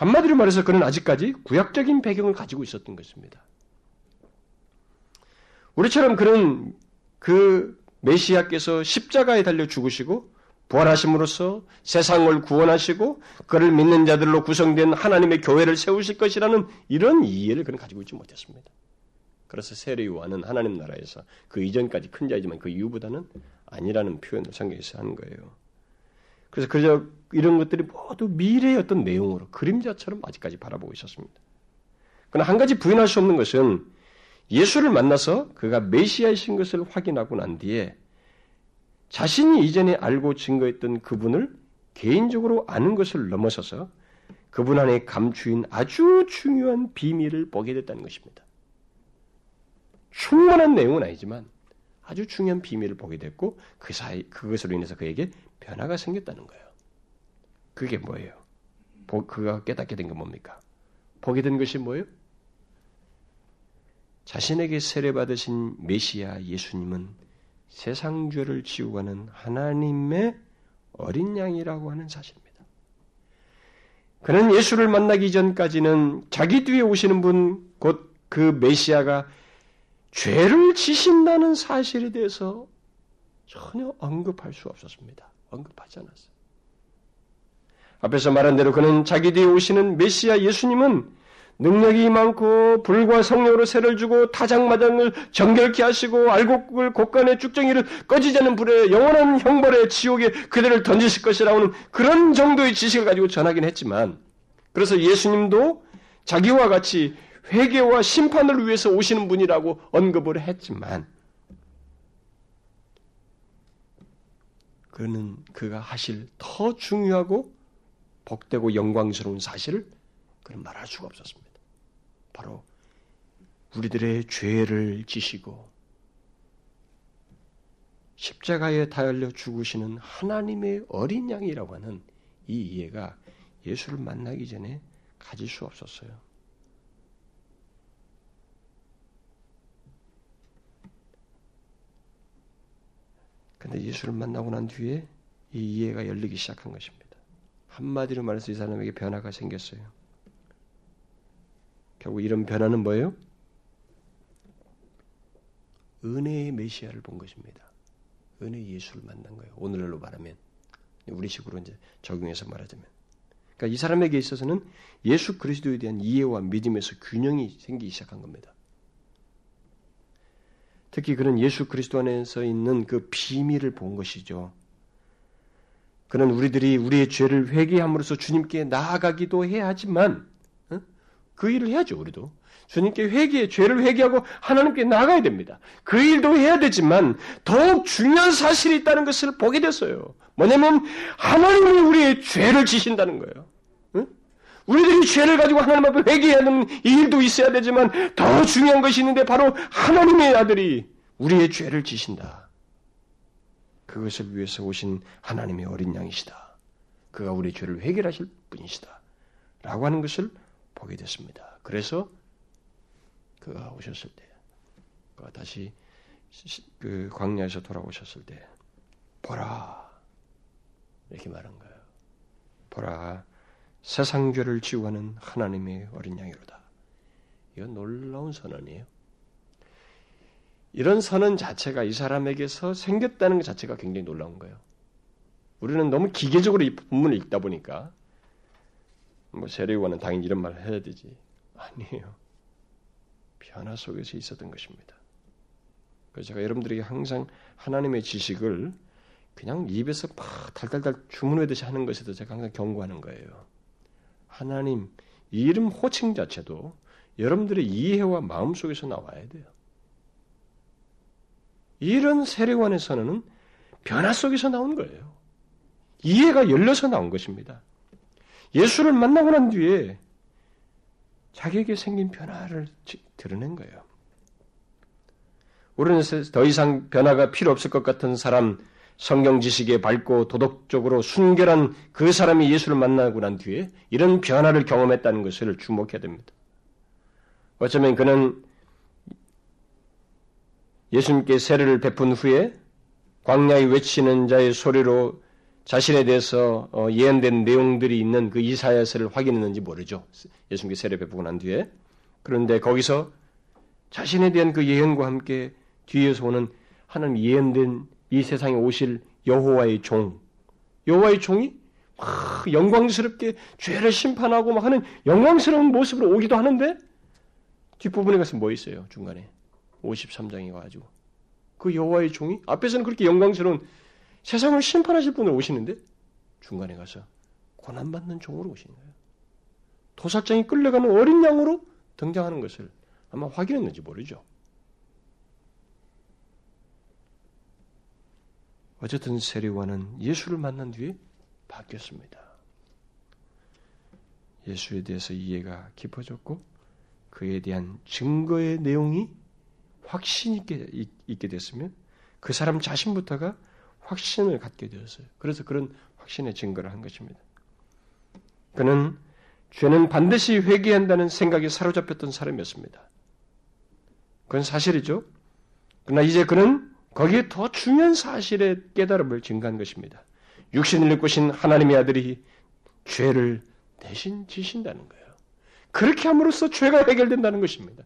한마디로 말해서 그는 아직까지 구약적인 배경을 가지고 있었던 것입니다. 우리처럼 그런 그 메시아께서 십자가에 달려 죽으시고 부활하심으로써 세상을 구원하시고 그를 믿는 자들로 구성된 하나님의 교회를 세우실 것이라는 이런 이해를 그는 가지고 있지 못했습니다. 그래서 세례요한은 하나님 나라에서 그 이전까지 큰 자이지만 그 이후보다는 아니라는 표현을 성경에서 하는 거예요. 그래서 그저 이런 것들이 모두 미래의 어떤 내용으로 그림자처럼 아직까지 바라보고 있었습니다. 그러나 한 가지 부인할 수 없는 것은 예수를 만나서 그가 메시아이신 것을 확인하고 난 뒤에 자신이 이전에 알고 증거했던 그분을 개인적으로 아는 것을 넘어서서 그분 안에 감추인 아주 중요한 비밀을 보게 됐다는 것입니다. 충분한 내용은 아니지만 아주 중요한 비밀을 보게 됐고 그 사이 그것으로 인해서 그에게 변화가 생겼다는 거예요. 그게 뭐예요? 그가 깨닫게 된건 뭡니까? 보게 된 것이 뭐예요? 자신에게 세례 받으신 메시아 예수님은 세상 죄를 지우고 가는 하나님의 어린 양이라고 하는 사실입니다. 그는 예수를 만나기 전까지는 자기 뒤에 오시는 분, 곧 그 메시아가 죄를 지신다는 사실에 대해서 전혀 언급할 수 없었습니다. 언급하지 않았어요. 앞에서 말한 대로 그는 자기 뒤에 오시는 메시아 예수님은 능력이 많고 불과 성령으로 세를 주고 타작마당을 정결케 하시고 알곡을 곡간에 쭉정이를 꺼지지 않는 불에 영원한 형벌의 지옥에 그들을 던지실 것이라는 그런 정도의 지식을 가지고 전하긴 했지만 그래서 예수님도 자기와 같이 회개와 심판을 위해서 오시는 분이라고 언급을 했지만 그는 그가 하실 더 중요하고 복되고 영광스러운 사실을 그는 말할 수가 없었습니다. 바로 우리들의 죄를 지시고 십자가에 달려 죽으시는 하나님의 어린 양이라고 하는 이 이해가 예수를 만나기 전에 가질 수 없었어요. 근데 예수를 만나고 난 뒤에 이 이해가 열리기 시작한 것입니다. 한마디로 말해서 이 사람에게 변화가 생겼어요. 결국 이런 변화는 뭐예요? 은혜의 메시아를 본 것입니다. 은혜 예수를 만난 거예요. 오늘날로 말하면 우리식으로 이제 적용해서 말하자면, 그러니까 이 사람에게 있어서는 예수 그리스도에 대한 이해와 믿음에서 균형이 생기기 시작한 겁니다. 특히 그는 예수 그리스도 안에서 있는 그 비밀을 본 것이죠. 그는 우리들이 우리의 죄를 회개함으로써 주님께 나아가기도 해야 하지만 그 일을 해야죠, 우리도. 주님께 회개, 죄를 회개하고 하나님께 나가야 됩니다. 그 일도 해야 되지만 더욱 중요한 사실이 있다는 것을 보게 됐어요. 뭐냐면 하나님이 우리의 죄를 지신다는 거예요. 응? 우리들이 죄를 가지고 하나님 앞에 회개해야 하는 이 일도 있어야 되지만 더 중요한 것이 있는데 바로 하나님의 아들이 우리의 죄를 지신다. 그것을 위해서 오신 하나님의 어린 양이시다. 그가 우리의 죄를 해결하실 분이시다. 라고 하는 것을 보게 됐습니다. 그래서 그가 오셨을 때 그가 다시 그 광야에서 돌아오셨을 때 보라 이렇게 말한 거예요. 보라 세상 죄를 지우하는 하나님의 어린 양이로다. 이건 놀라운 선언이에요. 이런 선언 자체가 이 사람에게서 생겼다는 것 자체가 굉장히 놀라운 거예요. 우리는 너무 기계적으로 이 본문을 읽다 보니까 뭐 세례요한은 당연히 이런 말을 해야 되지. 아니에요. 변화 속에서 있었던 것입니다. 그래서 제가 여러분들에게 항상 하나님의 지식을 그냥 입에서 막 달달달 주문하듯이 하는 것에도 제가 항상 경고하는 거예요. 하나님 이름 호칭 자체도 여러분들의 이해와 마음 속에서 나와야 돼요. 이런 선언은 변화 속에서 나온 거예요. 이해가 열려서 나온 것입니다. 예수를 만나고 난 뒤에 자기에게 생긴 변화를 드러낸 거예요. 우리는 더 이상 변화가 필요 없을 것 같은 사람, 성경 지식에 밝고 도덕적으로 순결한 그 사람이 예수를 만나고 난 뒤에 이런 변화를 경험했다는 것을 주목해야 됩니다. 어쩌면 그는 예수님께 세례를 베푼 후에 광야에 외치는 자의 소리로 자신에 대해서 어, 예언된 내용들이 있는 그 이사야서를 확인했는지 모르죠. 예수님께 세례 베푸고 난 뒤에. 그런데 거기서 자신에 대한 그 예언과 함께 뒤에서 오는 하나님 예언된 이 세상에 오실 여호와의 종, 여호와의 종이 막 영광스럽게 죄를 심판하고 막 하는 영광스러운 모습으로 오기도 하는데 뒷부분에 가서 뭐 있어요? 중간에 53장에 와가지고 그 여호와의 종이 앞에서는 그렇게 영광스러운 세상을 심판하실 분을 오시는데 중간에 가서 고난받는 종으로 오시는 거예요. 도살장이 끌려가는 어린 양으로 등장하는 것을 아마 확인했는지 모르죠. 어쨌든 세리와는 예수를 만난 뒤에 바뀌었습니다. 예수에 대해서 이해가 깊어졌고 그에 대한 증거의 내용이 확신 있게 있게 됐으면 그 사람 자신부터가 확신을 갖게 되었어요. 그래서 그런 확신의 증거를 한 것입니다. 그는 죄는 반드시 회개한다는 생각에 사로잡혔던 사람이었습니다. 그건 사실이죠. 그러나 이제 그는 거기에 더 중요한 사실의 깨달음을 증가한 것입니다. 육신을 입고신 하나님의 아들이 죄를 대신 지신다는 거예요. 그렇게 함으로써 죄가 해결된다는 것입니다.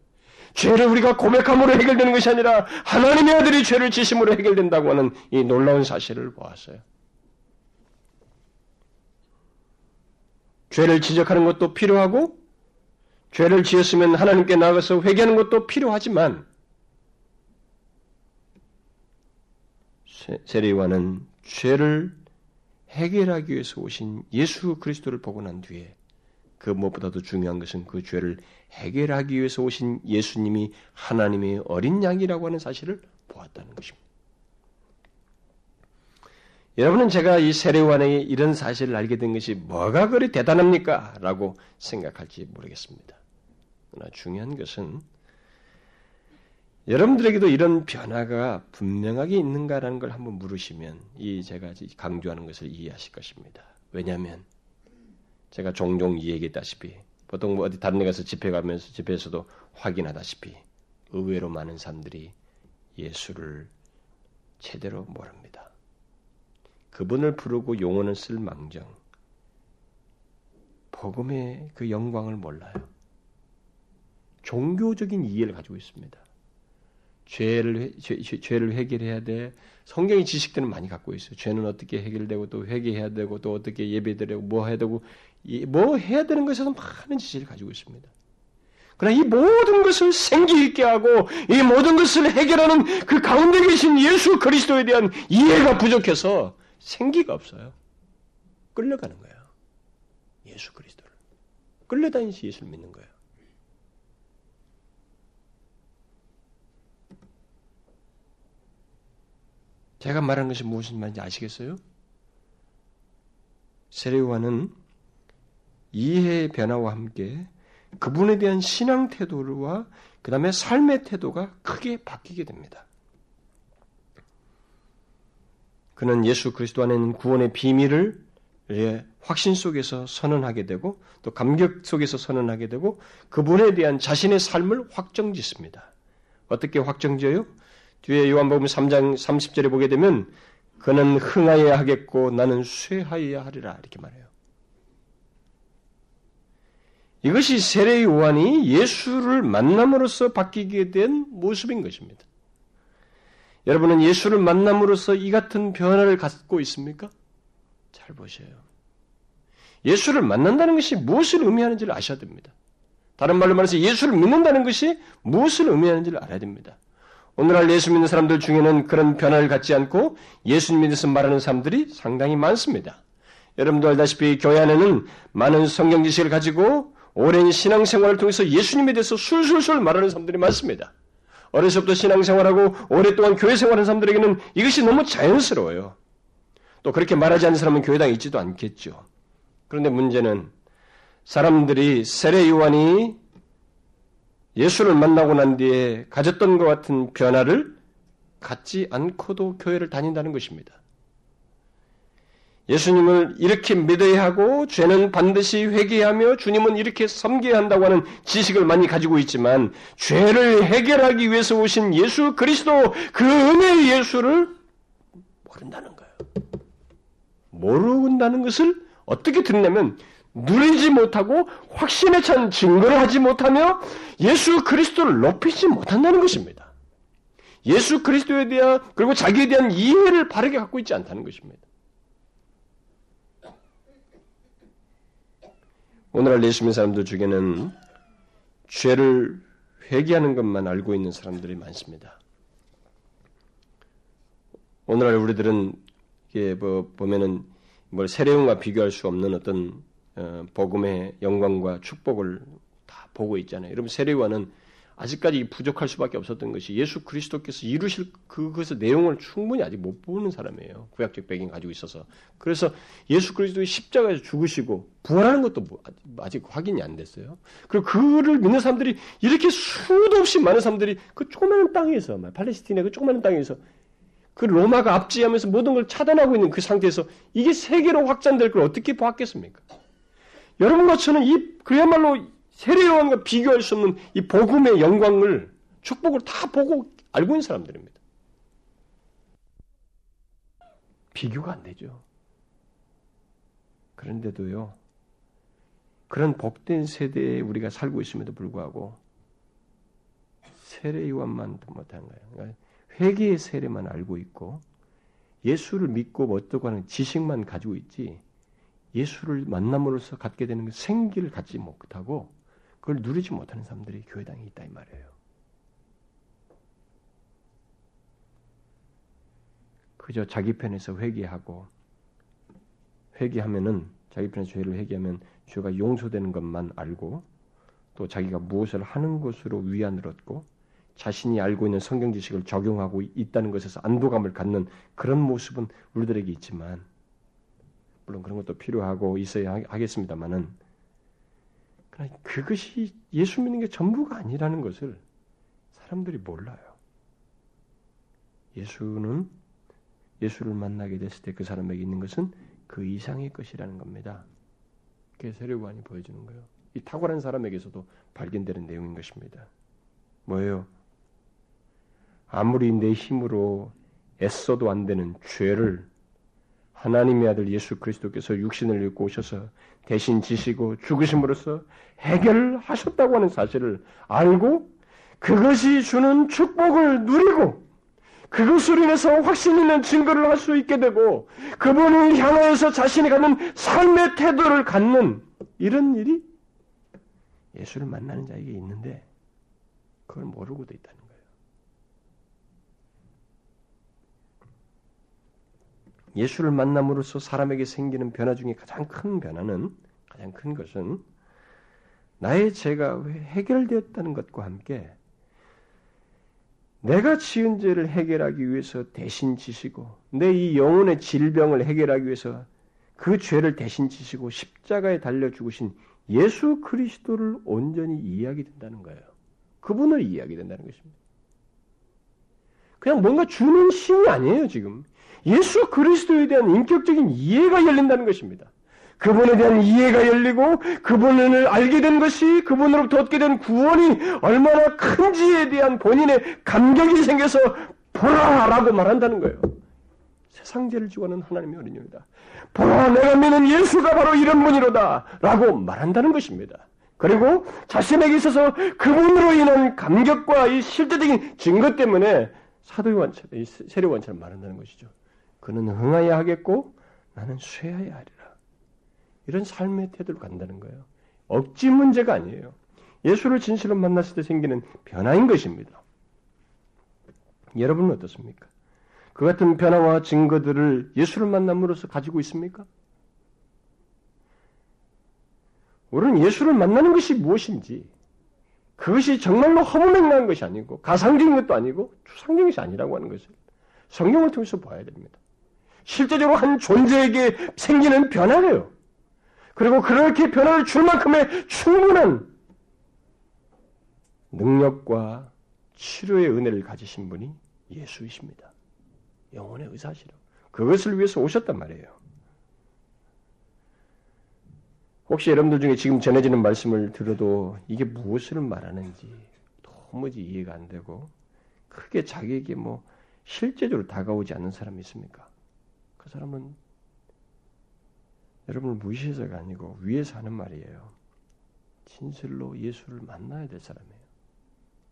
죄를 우리가 고백함으로 해결되는 것이 아니라 하나님의 아들이 죄를 지심으로 해결된다고 하는 이 놀라운 사실을 보았어요. 죄를 지적하는 것도 필요하고 죄를 지었으면 하나님께 나가서 회개하는 것도 필요하지만 세례와는 죄를 해결하기 위해서 오신 예수 그리스도를 보고 난 뒤에 그 무엇보다도 중요한 것은 그 죄를 해결하기 위해서 오신 예수님이 하나님의 어린 양이라고 하는 사실을 보았다는 것입니다. 여러분은 제가 이 세례관의 이런 사실을 알게 된 것이 뭐가 그리 대단합니까? 라고 생각할지 모르겠습니다. 그러나 중요한 것은 여러분들에게도 이런 변화가 분명하게 있는가라는 걸 한번 물으시면 이 제가 강조하는 것을 이해하실 것입니다. 왜냐하면 제가 종종 이야기했다시피 보통 뭐 어디 다른 데 가서 집회 가면서 집회에서도 확인하다시피 의외로 많은 사람들이 예수를 제대로 모릅니다. 그분을 부르고 용어는 쓸 망정 복음의 그 영광을 몰라요. 종교적인 이해를 가지고 있습니다. 죄를 죄, 죄를 해결해야 돼. 성경의 지식들은 많이 갖고 있어요. 죄는 어떻게 해결되고 또 회개해야 되고 또 어떻게 예배드리고 뭐 해야 되고 뭐 해야 되는 것에서 많은 지식을 가지고 있습니다. 그러나 이 모든 것을 생기 있게 하고 이 모든 것을 해결하는 그 가운데 계신 예수 그리스도에 대한 이해가 부족해서 생기가 없어요. 끌려가는 거예요. 예수 그리스도를. 끌려다니시 예수를 믿는 거예요. 제가 말하는 것이 무슨 말인지 아시겠어요? 세례요한은 이해의 변화와 함께 그분에 대한 신앙 태도와 그 다음에 삶의 태도가 크게 바뀌게 됩니다. 그는 예수 그리스도 안에 있는 구원의 비밀을 확신 속에서 선언하게 되고 또 감격 속에서 선언하게 되고 그분에 대한 자신의 삶을 확정짓습니다. 어떻게 확정지어요? 뒤에 요한복음 3장 30절에 보게 되면 그는 흥하여야 하겠고 나는 쇠하여야 하리라 이렇게 말해요. 이것이 세례 요한이 예수를 만남으로써 바뀌게 된 모습인 것입니다. 여러분은 예수를 만남으로써 이 같은 변화를 갖고 있습니까? 잘 보셔요. 예수를 만난다는 것이 무엇을 의미하는지를 아셔야 됩니다. 다른 말로 말해서 예수를 믿는다는 것이 무엇을 의미하는지를 알아야 됩니다. 오늘날 예수 믿는 사람들 중에는 그런 변화를 갖지 않고 예수 믿어서 말하는 사람들이 상당히 많습니다. 여러분도 알다시피 교회 안에는 많은 성경 지식을 가지고 오랜 신앙생활을 통해서 예수님에 대해서 술술술 말하는 사람들이 많습니다. 어려서부터 신앙생활하고 오랫동안 교회 생활하는 사람들에게는 이것이 너무 자연스러워요. 또 그렇게 말하지 않는 사람은 교회당에 있지도 않겠죠. 그런데 문제는 사람들이 세례 요한이 예수를 만나고 난 뒤에 가졌던 것 같은 변화를 갖지 않고도 교회를 다닌다는 것입니다. 예수님을 이렇게 믿어야 하고 죄는 반드시 회개하며 주님은 이렇게 섬겨야 한다고 하는 지식을 많이 가지고 있지만 죄를 해결하기 위해서 오신 예수 그리스도 그 은혜의 예수를 모른다는 거예요. 모른다는 것을 어떻게 듣냐면 누리지 못하고 확신에 찬 증거를 하지 못하며 예수 그리스도를 높이지 못한다는 것입니다. 예수 그리스도에 대한 그리고 자기에 대한 이해를 바르게 갖고 있지 않다는 것입니다. 오늘날 예수 믿는 사람들 중에는 죄를 회개하는 것만 알고 있는 사람들이 많습니다. 오늘날 우리들은 이게 뭐 보면은 뭘 세례용과 비교할 수 없는 어떤 어, 복음의 영광과 축복을 다 보고 있잖아요. 여러분 세례요한은 아직까지 부족할 수밖에 없었던 것이 예수 그리스도께서 이루실 그것의 내용을 충분히 아직 못 보는 사람이에요. 구약적 배경 가지고 있어서. 그래서 예수 그리스도의 십자가에서 죽으시고 부활하는 것도 뭐 아직 확인이 안 됐어요. 그리고 그를 믿는 사람들이 이렇게 수도 없이 많은 사람들이 그 조그마한 땅에서 팔레스티나의 그 조그마한 땅에서 그 로마가 압지하면서 모든 걸 차단하고 있는 그 상태에서 이게 세계로 확장될 걸 어떻게 보았겠습니까? 여러분과 저는 이 그야말로 세례요한과 비교할 수 없는 이 복음의 영광을 축복을 다 보고 알고 있는 사람들입니다. 비교가 안 되죠. 그런데도요, 그런 복된 세대에 우리가 살고 있음에도 불구하고 세례 요한만 못한 거예요. 그러니까 회개의 세례만 알고 있고 예수를 믿고 어떻고 하는 지식만 가지고 있지 예수를 만남으로써 갖게 되는 그 생기를 갖지 못하고 그걸 누리지 못하는 사람들이 교회당에 있다 이 말이에요. 그저 자기 편에서 회개하고 회개하면은 자기 편에서 죄를 회개하면 죄가 용서되는 것만 알고 또 자기가 무엇을 하는 것으로 위안을 얻고 자신이 알고 있는 성경 지식을 적용하고 있다는 것에서 안도감을 갖는 그런 모습은 우리들에게 있지만 물론 그런 것도 필요하고 있어야 하겠습니다만은 그것이 예수 믿는 게 전부가 아니라는 것을 사람들이 몰라요. 예수는 예수를 만나게 됐을 때 그 사람에게 있는 것은 그 이상의 것이라는 겁니다. 그게 세례관이 보여주는 거예요. 이 탁월한 사람에게서도 발견되는 내용인 것입니다. 뭐예요? 아무리 내 힘으로 애써도 안 되는 죄를 하나님의 아들 예수 그리스도께서 육신을 입고 오셔서 대신 지시고 죽으심으로써 해결하셨다고 하는 사실을 알고 그것이 주는 축복을 누리고 그것으로 인해서 확신 있는 증거를 할 수 있게 되고 그분을 향하여서 자신이 갖는 삶의 태도를 갖는 이런 일이 예수를 만나는 자에게 있는데 그걸 모르고도 있다는 거 예수를 만남으로써 사람에게 생기는 변화 중에 가장 큰 변화는 가장 큰 것은 나의 죄가 해결되었다는 것과 함께 내가 지은 죄를 해결하기 위해서 대신 지시고 내 이 영혼의 질병을 해결하기 위해서 그 죄를 대신 지시고 십자가에 달려 죽으신 예수 그리스도를 온전히 이해하게 된다는 거예요. 그분을 이해하게 된다는 것입니다. 그냥 뭔가 주는 신이 아니에요, 지금. 예수 그리스도에 대한 인격적인 이해가 열린다는 것입니다. 그분에 대한 이해가 열리고 그분을 알게 된 것이 그분으로부터 얻게 된 구원이 얼마나 큰지에 대한 본인의 감격이 생겨서 보라라고 말한다는 거예요. 세상 죄를 지고 하는 하나님의 어린이입니다. 보라 내가 믿는 예수가 바로 이런 분이로다 라고 말한다는 것입니다. 그리고 자신에게 있어서 그분으로 인한 감격과 이 실제적인 증거 때문에 사도의 원처, 세례 원처럼 말한다는 것이죠. 그는 흥하여야 하겠고 나는 쇠하여야 하리라. 이런 삶의 태도를 간다는 거예요. 억지 문제가 아니에요. 예수를 진실로 만났을 때 생기는 변화인 것입니다. 여러분은 어떻습니까? 그 같은 변화와 증거들을 예수를 만남으로써 가지고 있습니까? 우리는 예수를 만나는 것이 무엇인지, 그것이 정말로 허무맹랑한 것이 아니고, 가상적인 것도 아니고, 추상적인 것이 아니라고 하는 것을 성경을 통해서 봐야 됩니다. 실제적으로 한 존재에게 생기는 변화예요. 그리고 그렇게 변화를 줄 만큼의 충분한 능력과 치료의 은혜를 가지신 분이 예수이십니다. 영혼의 의사시로. 그것을 위해서 오셨단 말이에요. 혹시 여러분들 중에 지금 전해지는 말씀을 들어도 이게 무엇을 말하는지 도무지 이해가 안 되고 크게 자기에게 뭐 실제적으로 다가오지 않는 사람이 있습니까? 그 사람은 여러분을 무시해서가 아니고 위에서 하는 말이에요. 진실로 예수를 만나야 될 사람이에요.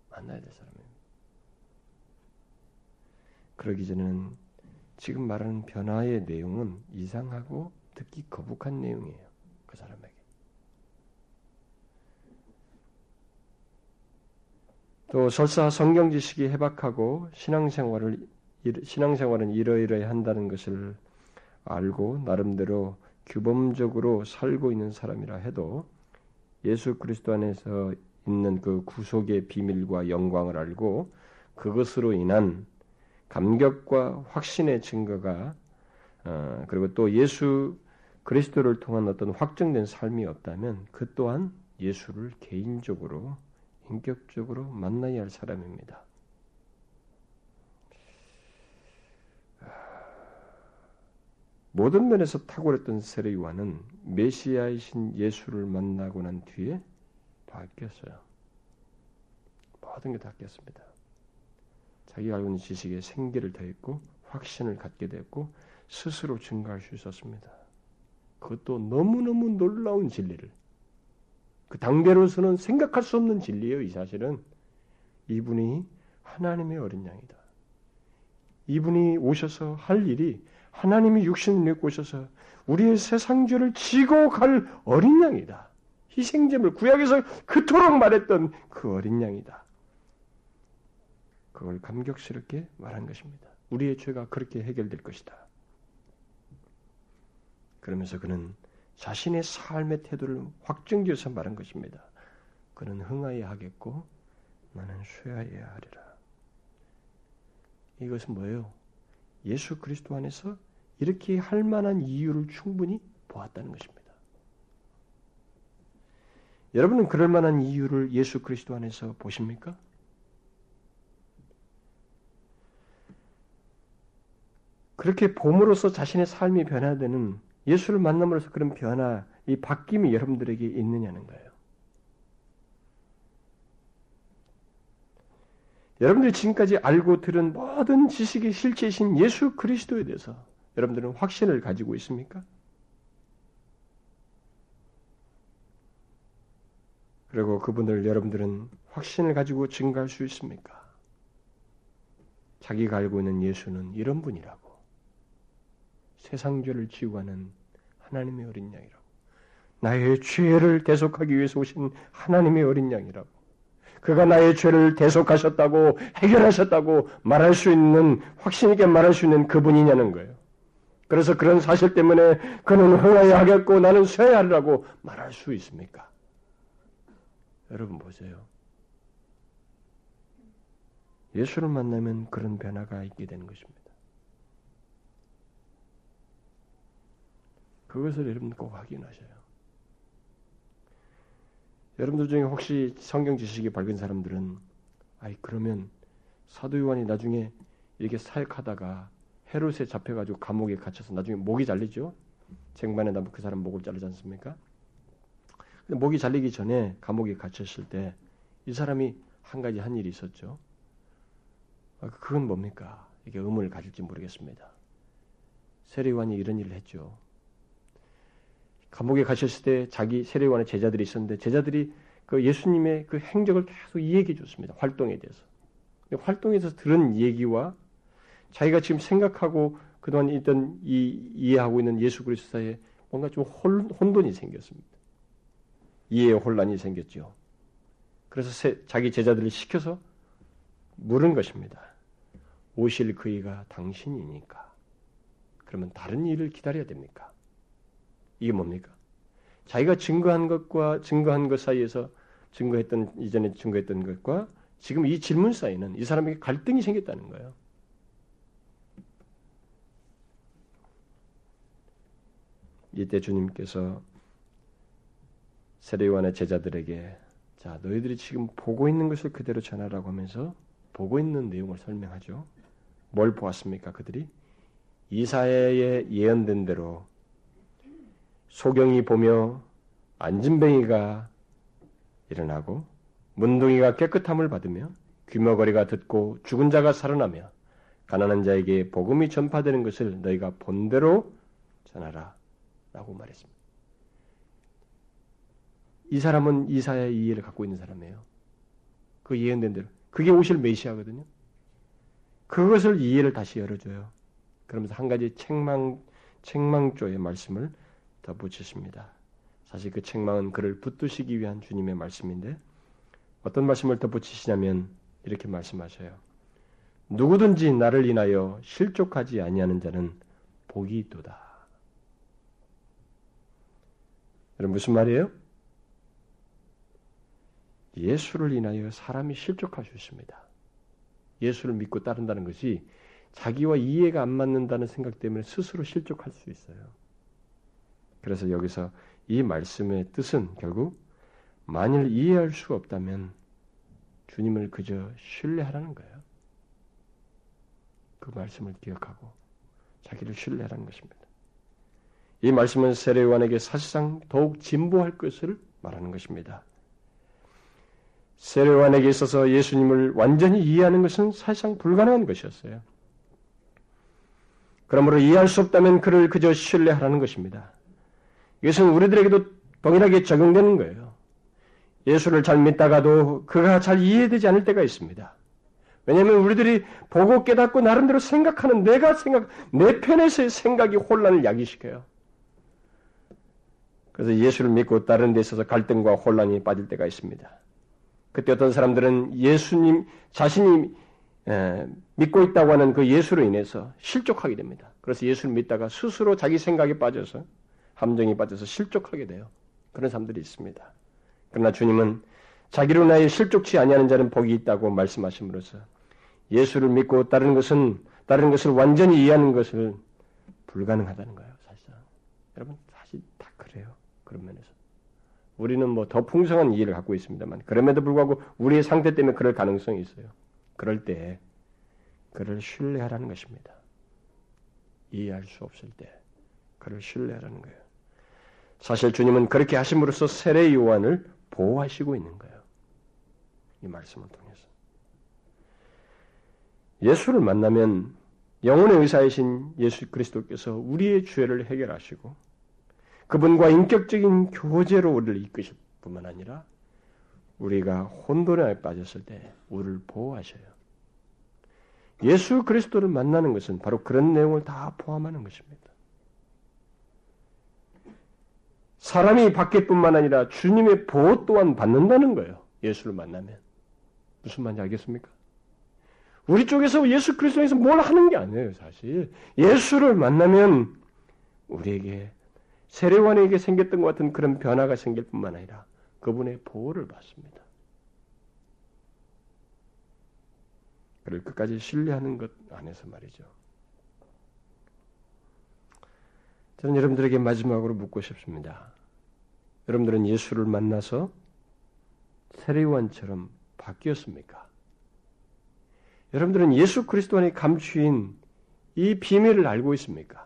만나야 될 사람이에요. 그러기 전에는 지금 말하는 변화의 내용은 이상하고 듣기 거북한 내용이에요. 그 사람에게. 또 설사 성경 지식이 해박하고 신앙생활을 신앙생활은 이러이러해 한다는 것을 알고 나름대로 규범적으로 살고 있는 사람이라 해도 예수 그리스도 안에서 있는 그 구속의 비밀과 영광을 알고 그것으로 인한 감격과 확신의 증거가 어, 그리고 또 예수 그리스도를 통한 어떤 확정된 삶이 없다면 그 또한 예수를 개인적으로 인격적으로 만나야 할 사람입니다. 모든 면에서 탁월했던 세례 요한은 메시아이신 예수를 만나고 난 뒤에 바뀌었어요. 모든 게 바뀌었습니다. 자기가 알고 있는 지식에 생기를 더했고 확신을 갖게 됐고 스스로 증가할 수 있었습니다. 그것도 너무너무 놀라운 진리를 그 당대로서는 생각할 수 없는 진리예요. 이 사실은 이분이 하나님의 어린 양이다. 이분이 오셔서 할 일이 하나님이 육신을 입고 오셔서 우리의 세상 죄를 지고 갈 어린 양이다. 희생제물 구약에서 그토록 말했던 그 어린 양이다. 그걸 감격스럽게 말한 것입니다. 우리의 죄가 그렇게 해결될 것이다. 그러면서 그는 자신의 삶의 태도를 확정지어서 말한 것입니다. 그는 흥하여야 하겠고 나는 쇠하여야 하리라. 이것은 뭐예요? 예수 그리스도 안에서 이렇게 할 만한 이유를 충분히 보았다는 것입니다. 여러분은 그럴 만한 이유를 예수 그리스도 안에서 보십니까? 그렇게 봄으로써 자신의 삶이 변화되는 예수를 만남으로써 그런 변화, 이 바뀜이 여러분들에게 있느냐는 거예요. 여러분들이 지금까지 알고 들은 모든 지식의 실체이신 예수 그리스도에 대해서 여러분들은 확신을 가지고 있습니까? 그리고 그분을 여러분들은 확신을 가지고 증가할 수 있습니까? 자기가 알고 있는 예수는 이런 분이라고. 세상 죄를 지고 가는 하나님의 어린 양이라고. 나의 죄를 대속하기 위해서 오신 하나님의 어린 양이라고. 그가 나의 죄를 대속하셨다고 해결하셨다고 말할 수 있는 확신 있게 말할 수 있는 그분이냐는 거예요. 그래서 그런 사실 때문에 그는 흥하여 하겠고 나는 쇠야 하리라고 말할 수 있습니까? 여러분 보세요. 예수를 만나면 그런 변화가 있게 되는 것입니다. 그것을 여러분 꼭 확인하셔요. 여러분들 중에 혹시 성경 지식이 밝은 사람들은 아이 그러면 사도 요한이 나중에 이렇게 사역하다가 헤롯에 잡혀가지고 감옥에 갇혀서 나중에 목이 잘리죠. 쟁반에 나면 그 사람 목을 자르지 않습니까? 근데 목이 잘리기 전에 감옥에 갇혔을 때 이 사람이 한 가지 한 일이 있었죠. 아, 그건 뭡니까? 이게 의문을 가질지 모르겠습니다. 세례요한이 이런 일을 했죠. 감옥에 가셨을 때 자기 세례요한의 제자들이 있었는데 제자들이 그 예수님의 그 행적을 계속 이야기해 줬습니다. 활동에 대해서. 활동에서 들은 얘기와 자기가 지금 생각하고 그동안 있던 이 이해하고 있는 예수 그리스도 사이에 뭔가 좀 혼돈이 생겼습니다. 이해의 혼란이 생겼죠. 그래서 세, 자기 제자들을 시켜서 물은 것입니다. 오실 그이가 당신이니까. 그러면 다른 일을 기다려야 됩니까? 이게 뭡니까? 자기가 증거한 것과 증거한 것 사이에서 증거했던 이전에 증거했던 것과 지금 이 질문 사이는 이 사람에게 갈등이 생겼다는 거예요. 이때 주님께서 세례요한의 제자들에게 자 너희들이 지금 보고 있는 것을 그대로 전하라고 하면서 보고 있는 내용을 설명하죠. 뭘 보았습니까? 그들이 이사야의 예언된 대로 소경이 보며 안진뱅이가 일어나고 문둥이가 깨끗함을 받으며 귀머거리가 듣고 죽은 자가 살아나며 가난한 자에게 복음이 전파되는 것을 너희가 본대로 전하라 라고 말했습니다. 이 사람은 이사야의 이해를 갖고 있는 사람이에요. 그 예언된 대로. 그게 오실 메시아거든요. 그것을 이해를 다시 열어줘요. 그러면서 한 가지 책망, 책망조의 말씀을 덧붙이십니다. 사실 그 책망은 그를 붙드시기 위한 주님의 말씀인데 어떤 말씀을 덧붙이시냐면 이렇게 말씀하셔요. 누구든지 나를 인하여 실족하지 아니하는 자는 복이 있도다. 여러분 무슨 말이에요? 예수를 인하여 사람이 실족할 수 있습니다. 예수를 믿고 따른다는 것이 자기와 이해가 안 맞는다는 생각 때문에 스스로 실족할 수 있어요. 그래서 여기서 이 말씀의 뜻은 결국 만일 이해할 수 없다면 주님을 그저 신뢰하라는 거예요. 그 말씀을 기억하고 자기를 신뢰하라는 것입니다. 이 말씀은 세례요한에게 사실상 더욱 진보할 것을 말하는 것입니다. 세례요한에게 있어서 예수님을 완전히 이해하는 것은 사실상 불가능한 것이었어요. 그러므로 이해할 수 없다면 그를 그저 신뢰하라는 것입니다. 이것은 우리들에게도 동일하게 적용되는 거예요. 예수를 잘 믿다가도 그가 잘 이해되지 않을 때가 있습니다. 왜냐하면 우리들이 보고 깨닫고 나름대로 생각하는 내가 생각, 내 편에서의 생각이 혼란을 야기시켜요. 그래서 예수를 믿고 다른 데 있어서 갈등과 혼란이 빠질 때가 있습니다. 그때 어떤 사람들은 예수님 자신이 믿고 있다고 하는 그 예수로 인해서 실족하게 됩니다. 그래서 예수를 믿다가 스스로 자기 생각에 빠져서 함정이 빠져서 실족하게 돼요. 그런 사람들이 있습니다. 그러나 주님은 자기로 나의 실족치 아니하는 자는 복이 있다고 말씀하심으로써 예수를 믿고 다른 것은 다른 것을 완전히 이해하는 것을 불가능하다는 거예요. 사실상 여러분 사실 다 그래요. 그런 면에서 우리는 뭐 더 풍성한 이해를 갖고 있습니다만 그럼에도 불구하고 우리의 상태 때문에 그럴 가능성이 있어요. 그럴 때 그를 신뢰하라는 것입니다. 이해할 수 없을 때 그를 신뢰하라는 거예요. 사실 주님은 그렇게 하심으로써 세례 요한을 보호하시고 있는 거예요. 이 말씀을 통해서. 예수를 만나면 영혼의 의사이신 예수 그리스도께서 우리의 죄를 해결하시고 그분과 인격적인 교제로 우리를 이끄실 뿐만 아니라 우리가 혼돈에 빠졌을 때 우리를 보호하셔요. 예수 그리스도를 만나는 것은 바로 그런 내용을 다 포함하는 것입니다. 사람이 받길 뿐만 아니라 주님의 보호 또한 받는다는 거예요. 예수를 만나면. 무슨 말인지 알겠습니까? 우리 쪽에서 예수 그리스도에서 뭘 하는 게 아니에요, 사실. 예수를 만나면 우리에게 세례관에게 생겼던 것 같은 그런 변화가 생길 뿐만 아니라 그분의 보호를 받습니다. 그를 끝까지 신뢰하는 것 안에서 말이죠. 저는 여러분들에게 마지막으로 묻고 싶습니다. 여러분들은 예수를 만나서 세례요한처럼 바뀌었습니까? 여러분들은 예수 그리스도 안에 감추인 이 비밀을 알고 있습니까?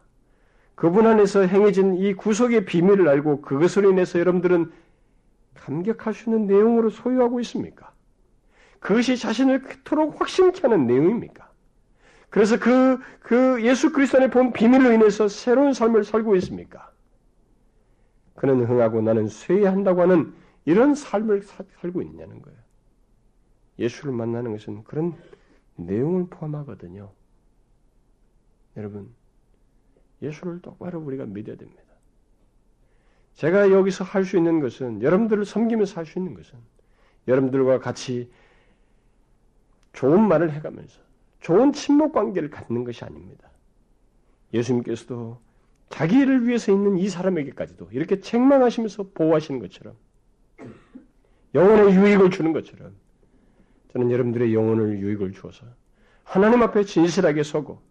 그분 안에서 행해진 이 구속의 비밀을 알고 그것으로 인해서 여러분들은 감격할 수 있는 내용으로 소유하고 있습니까? 그것이 자신을 그토록 확신케 하는 내용입니까? 그래서 그, 그 예수 그리스도 안에 본 비밀로 인해서 새로운 삶을 살고 있습니까? 그는 흥하고 나는 쇠한다고 하는 이런 삶을 사, 살고 있냐는 거예요. 예수를 만나는 것은 그런 내용을 포함하거든요. 여러분, 예수를 똑바로 우리가 믿어야 됩니다. 제가 여기서 할 수 있는 것은 여러분들을 섬기면서 할 수 있는 것은 여러분들과 같이 좋은 말을 해가면서 좋은 친목 관계를 갖는 것이 아닙니다. 예수님께서도 자기를 위해서 있는 이 사람에게까지도 이렇게 책망하시면서 보호하시는 것처럼 영혼의 유익을 주는 것처럼 저는 여러분들의 영혼을 유익을 주어서 하나님 앞에 진실하게 서고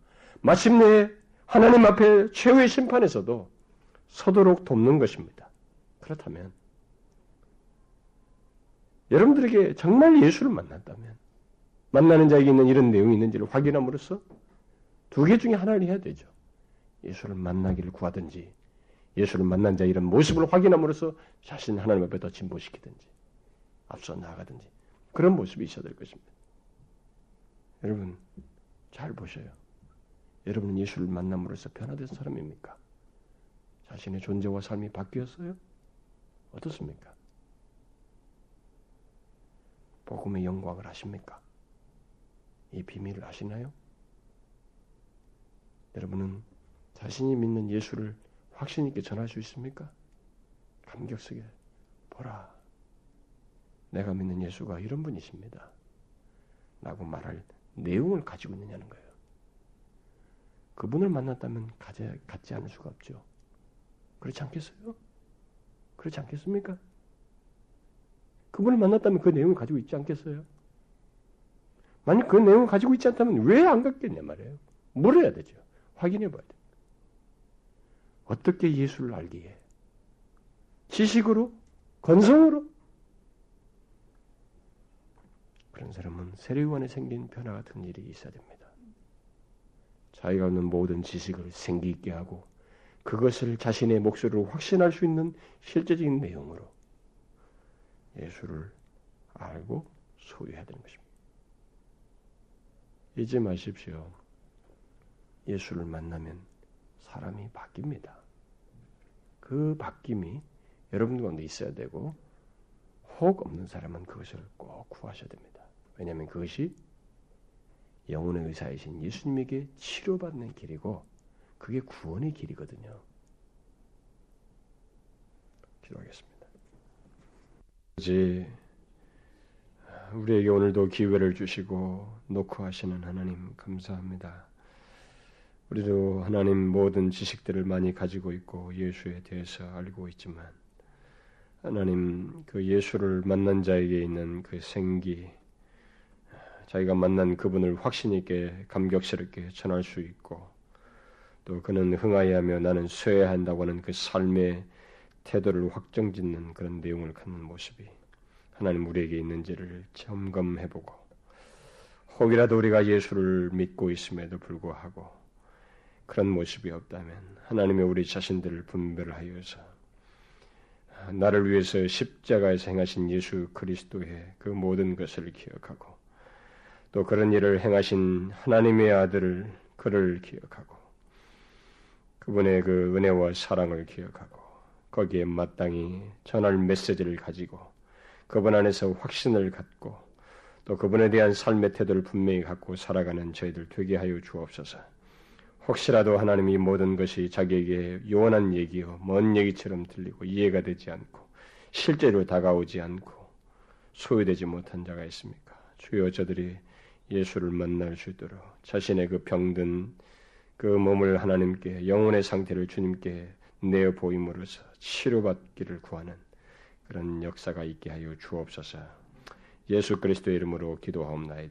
마침내 하나님 앞에 최후의 심판에서도 서도록 돕는 것입니다. 그렇다면 여러분들에게 정말 예수를 만났다면 만나는 자에게 있는 이런 내용이 있는지를 확인함으로써 두 개 중에 하나를 해야 되죠. 예수를 만나기를 구하든지 예수를 만난 자 이런 모습을 확인함으로써 자신 하나님 앞에 더 진보시키든지 앞서 나아가든지 그런 모습이 있어야 될 것입니다. 여러분 잘 보셔요. 여러분은 예수를 만남으로써 변화된 사람입니까? 자신의 존재와 삶이 바뀌었어요? 어떻습니까? 복음의 영광을 아십니까? 이 비밀을 아시나요? 여러분은 자신이 믿는 예수를 확신 있게 전할 수 있습니까? 감격스게 보라. 내가 믿는 예수가 이런 분이십니다. 라고 말할 내용을 가지고 있느냐는 거예요. 그분을 만났다면 가지, 갖지 않을 수가 없죠. 그렇지 않겠어요? 그렇지 않겠습니까? 그분을 만났다면 그 내용을 가지고 있지 않겠어요? 만약 그 내용을 가지고 있지 않다면 왜 안 갖겠냐 말이에요. 물어야 되죠. 확인해 봐야 돼요. 어떻게 예수를 알기에? 지식으로? 건성으로? 그런 사람은 세례관에 생긴 변화 같은 일이 있어야 됩니다. 자기가 얻는 모든 지식을 생기 있게 하고 그것을 자신의 목소리로 확신할 수 있는 실제적인 내용으로 예수를 알고 소유해야 되는 것입니다. 잊지 마십시오. 예수를 만나면 사람이 바뀝니다. 그 바뀜이 여러분 가운데 있어야 되고 혹 없는 사람은 그것을 꼭 구하셔야 됩니다. 왜냐하면 그것이 영혼의 의사이신 예수님에게 치료받는 길이고 그게 구원의 길이거든요. 기도하겠습니다. 이제 우리에게 오늘도 기회를 주시고 노크하시는 하나님 감사합니다. 우리도 하나님 모든 지식들을 많이 가지고 있고 예수에 대해서 알고 있지만 하나님 그 예수를 만난 자에게 있는 그 생기 자기가 만난 그분을 확신 있게 감격스럽게 전할 수 있고 또 그는 흥하여하며 나는 쇠한다고 하는 그 삶의 태도를 확정짓는 그런 내용을 갖는 모습이 하나님 우리에게 있는지를 점검해보고 혹이라도 우리가 예수를 믿고 있음에도 불구하고 그런 모습이 없다면 하나님의 우리 자신들을 분별하여서 나를 위해서 십자가에서 행하신 예수 그리스도의 그 모든 것을 기억하고 또 그런 일을 행하신 하나님의 아들을 그를 기억하고 그분의 그 은혜와 사랑을 기억하고 거기에 마땅히 전할 메시지를 가지고 그분 안에서 확신을 갖고 또 그분에 대한 삶의 태도를 분명히 갖고 살아가는 저희들 되게 하여 주옵소서. 혹시라도 하나님이 모든 것이 자기에게 요원한 얘기요, 먼 얘기처럼 들리고 이해가 되지 않고 실제로 다가오지 않고 소유되지 못한 자가 있습니까? 주여 저들이 예수를 만날 수 있도록 자신의 그 병든 그 몸을 하나님께 영혼의 상태를 주님께 내어 보임으로써 치료받기를 구하는 그런 역사가 있게 하여 주옵소서. 예수 그리스도의 이름으로 기도하옵나이다.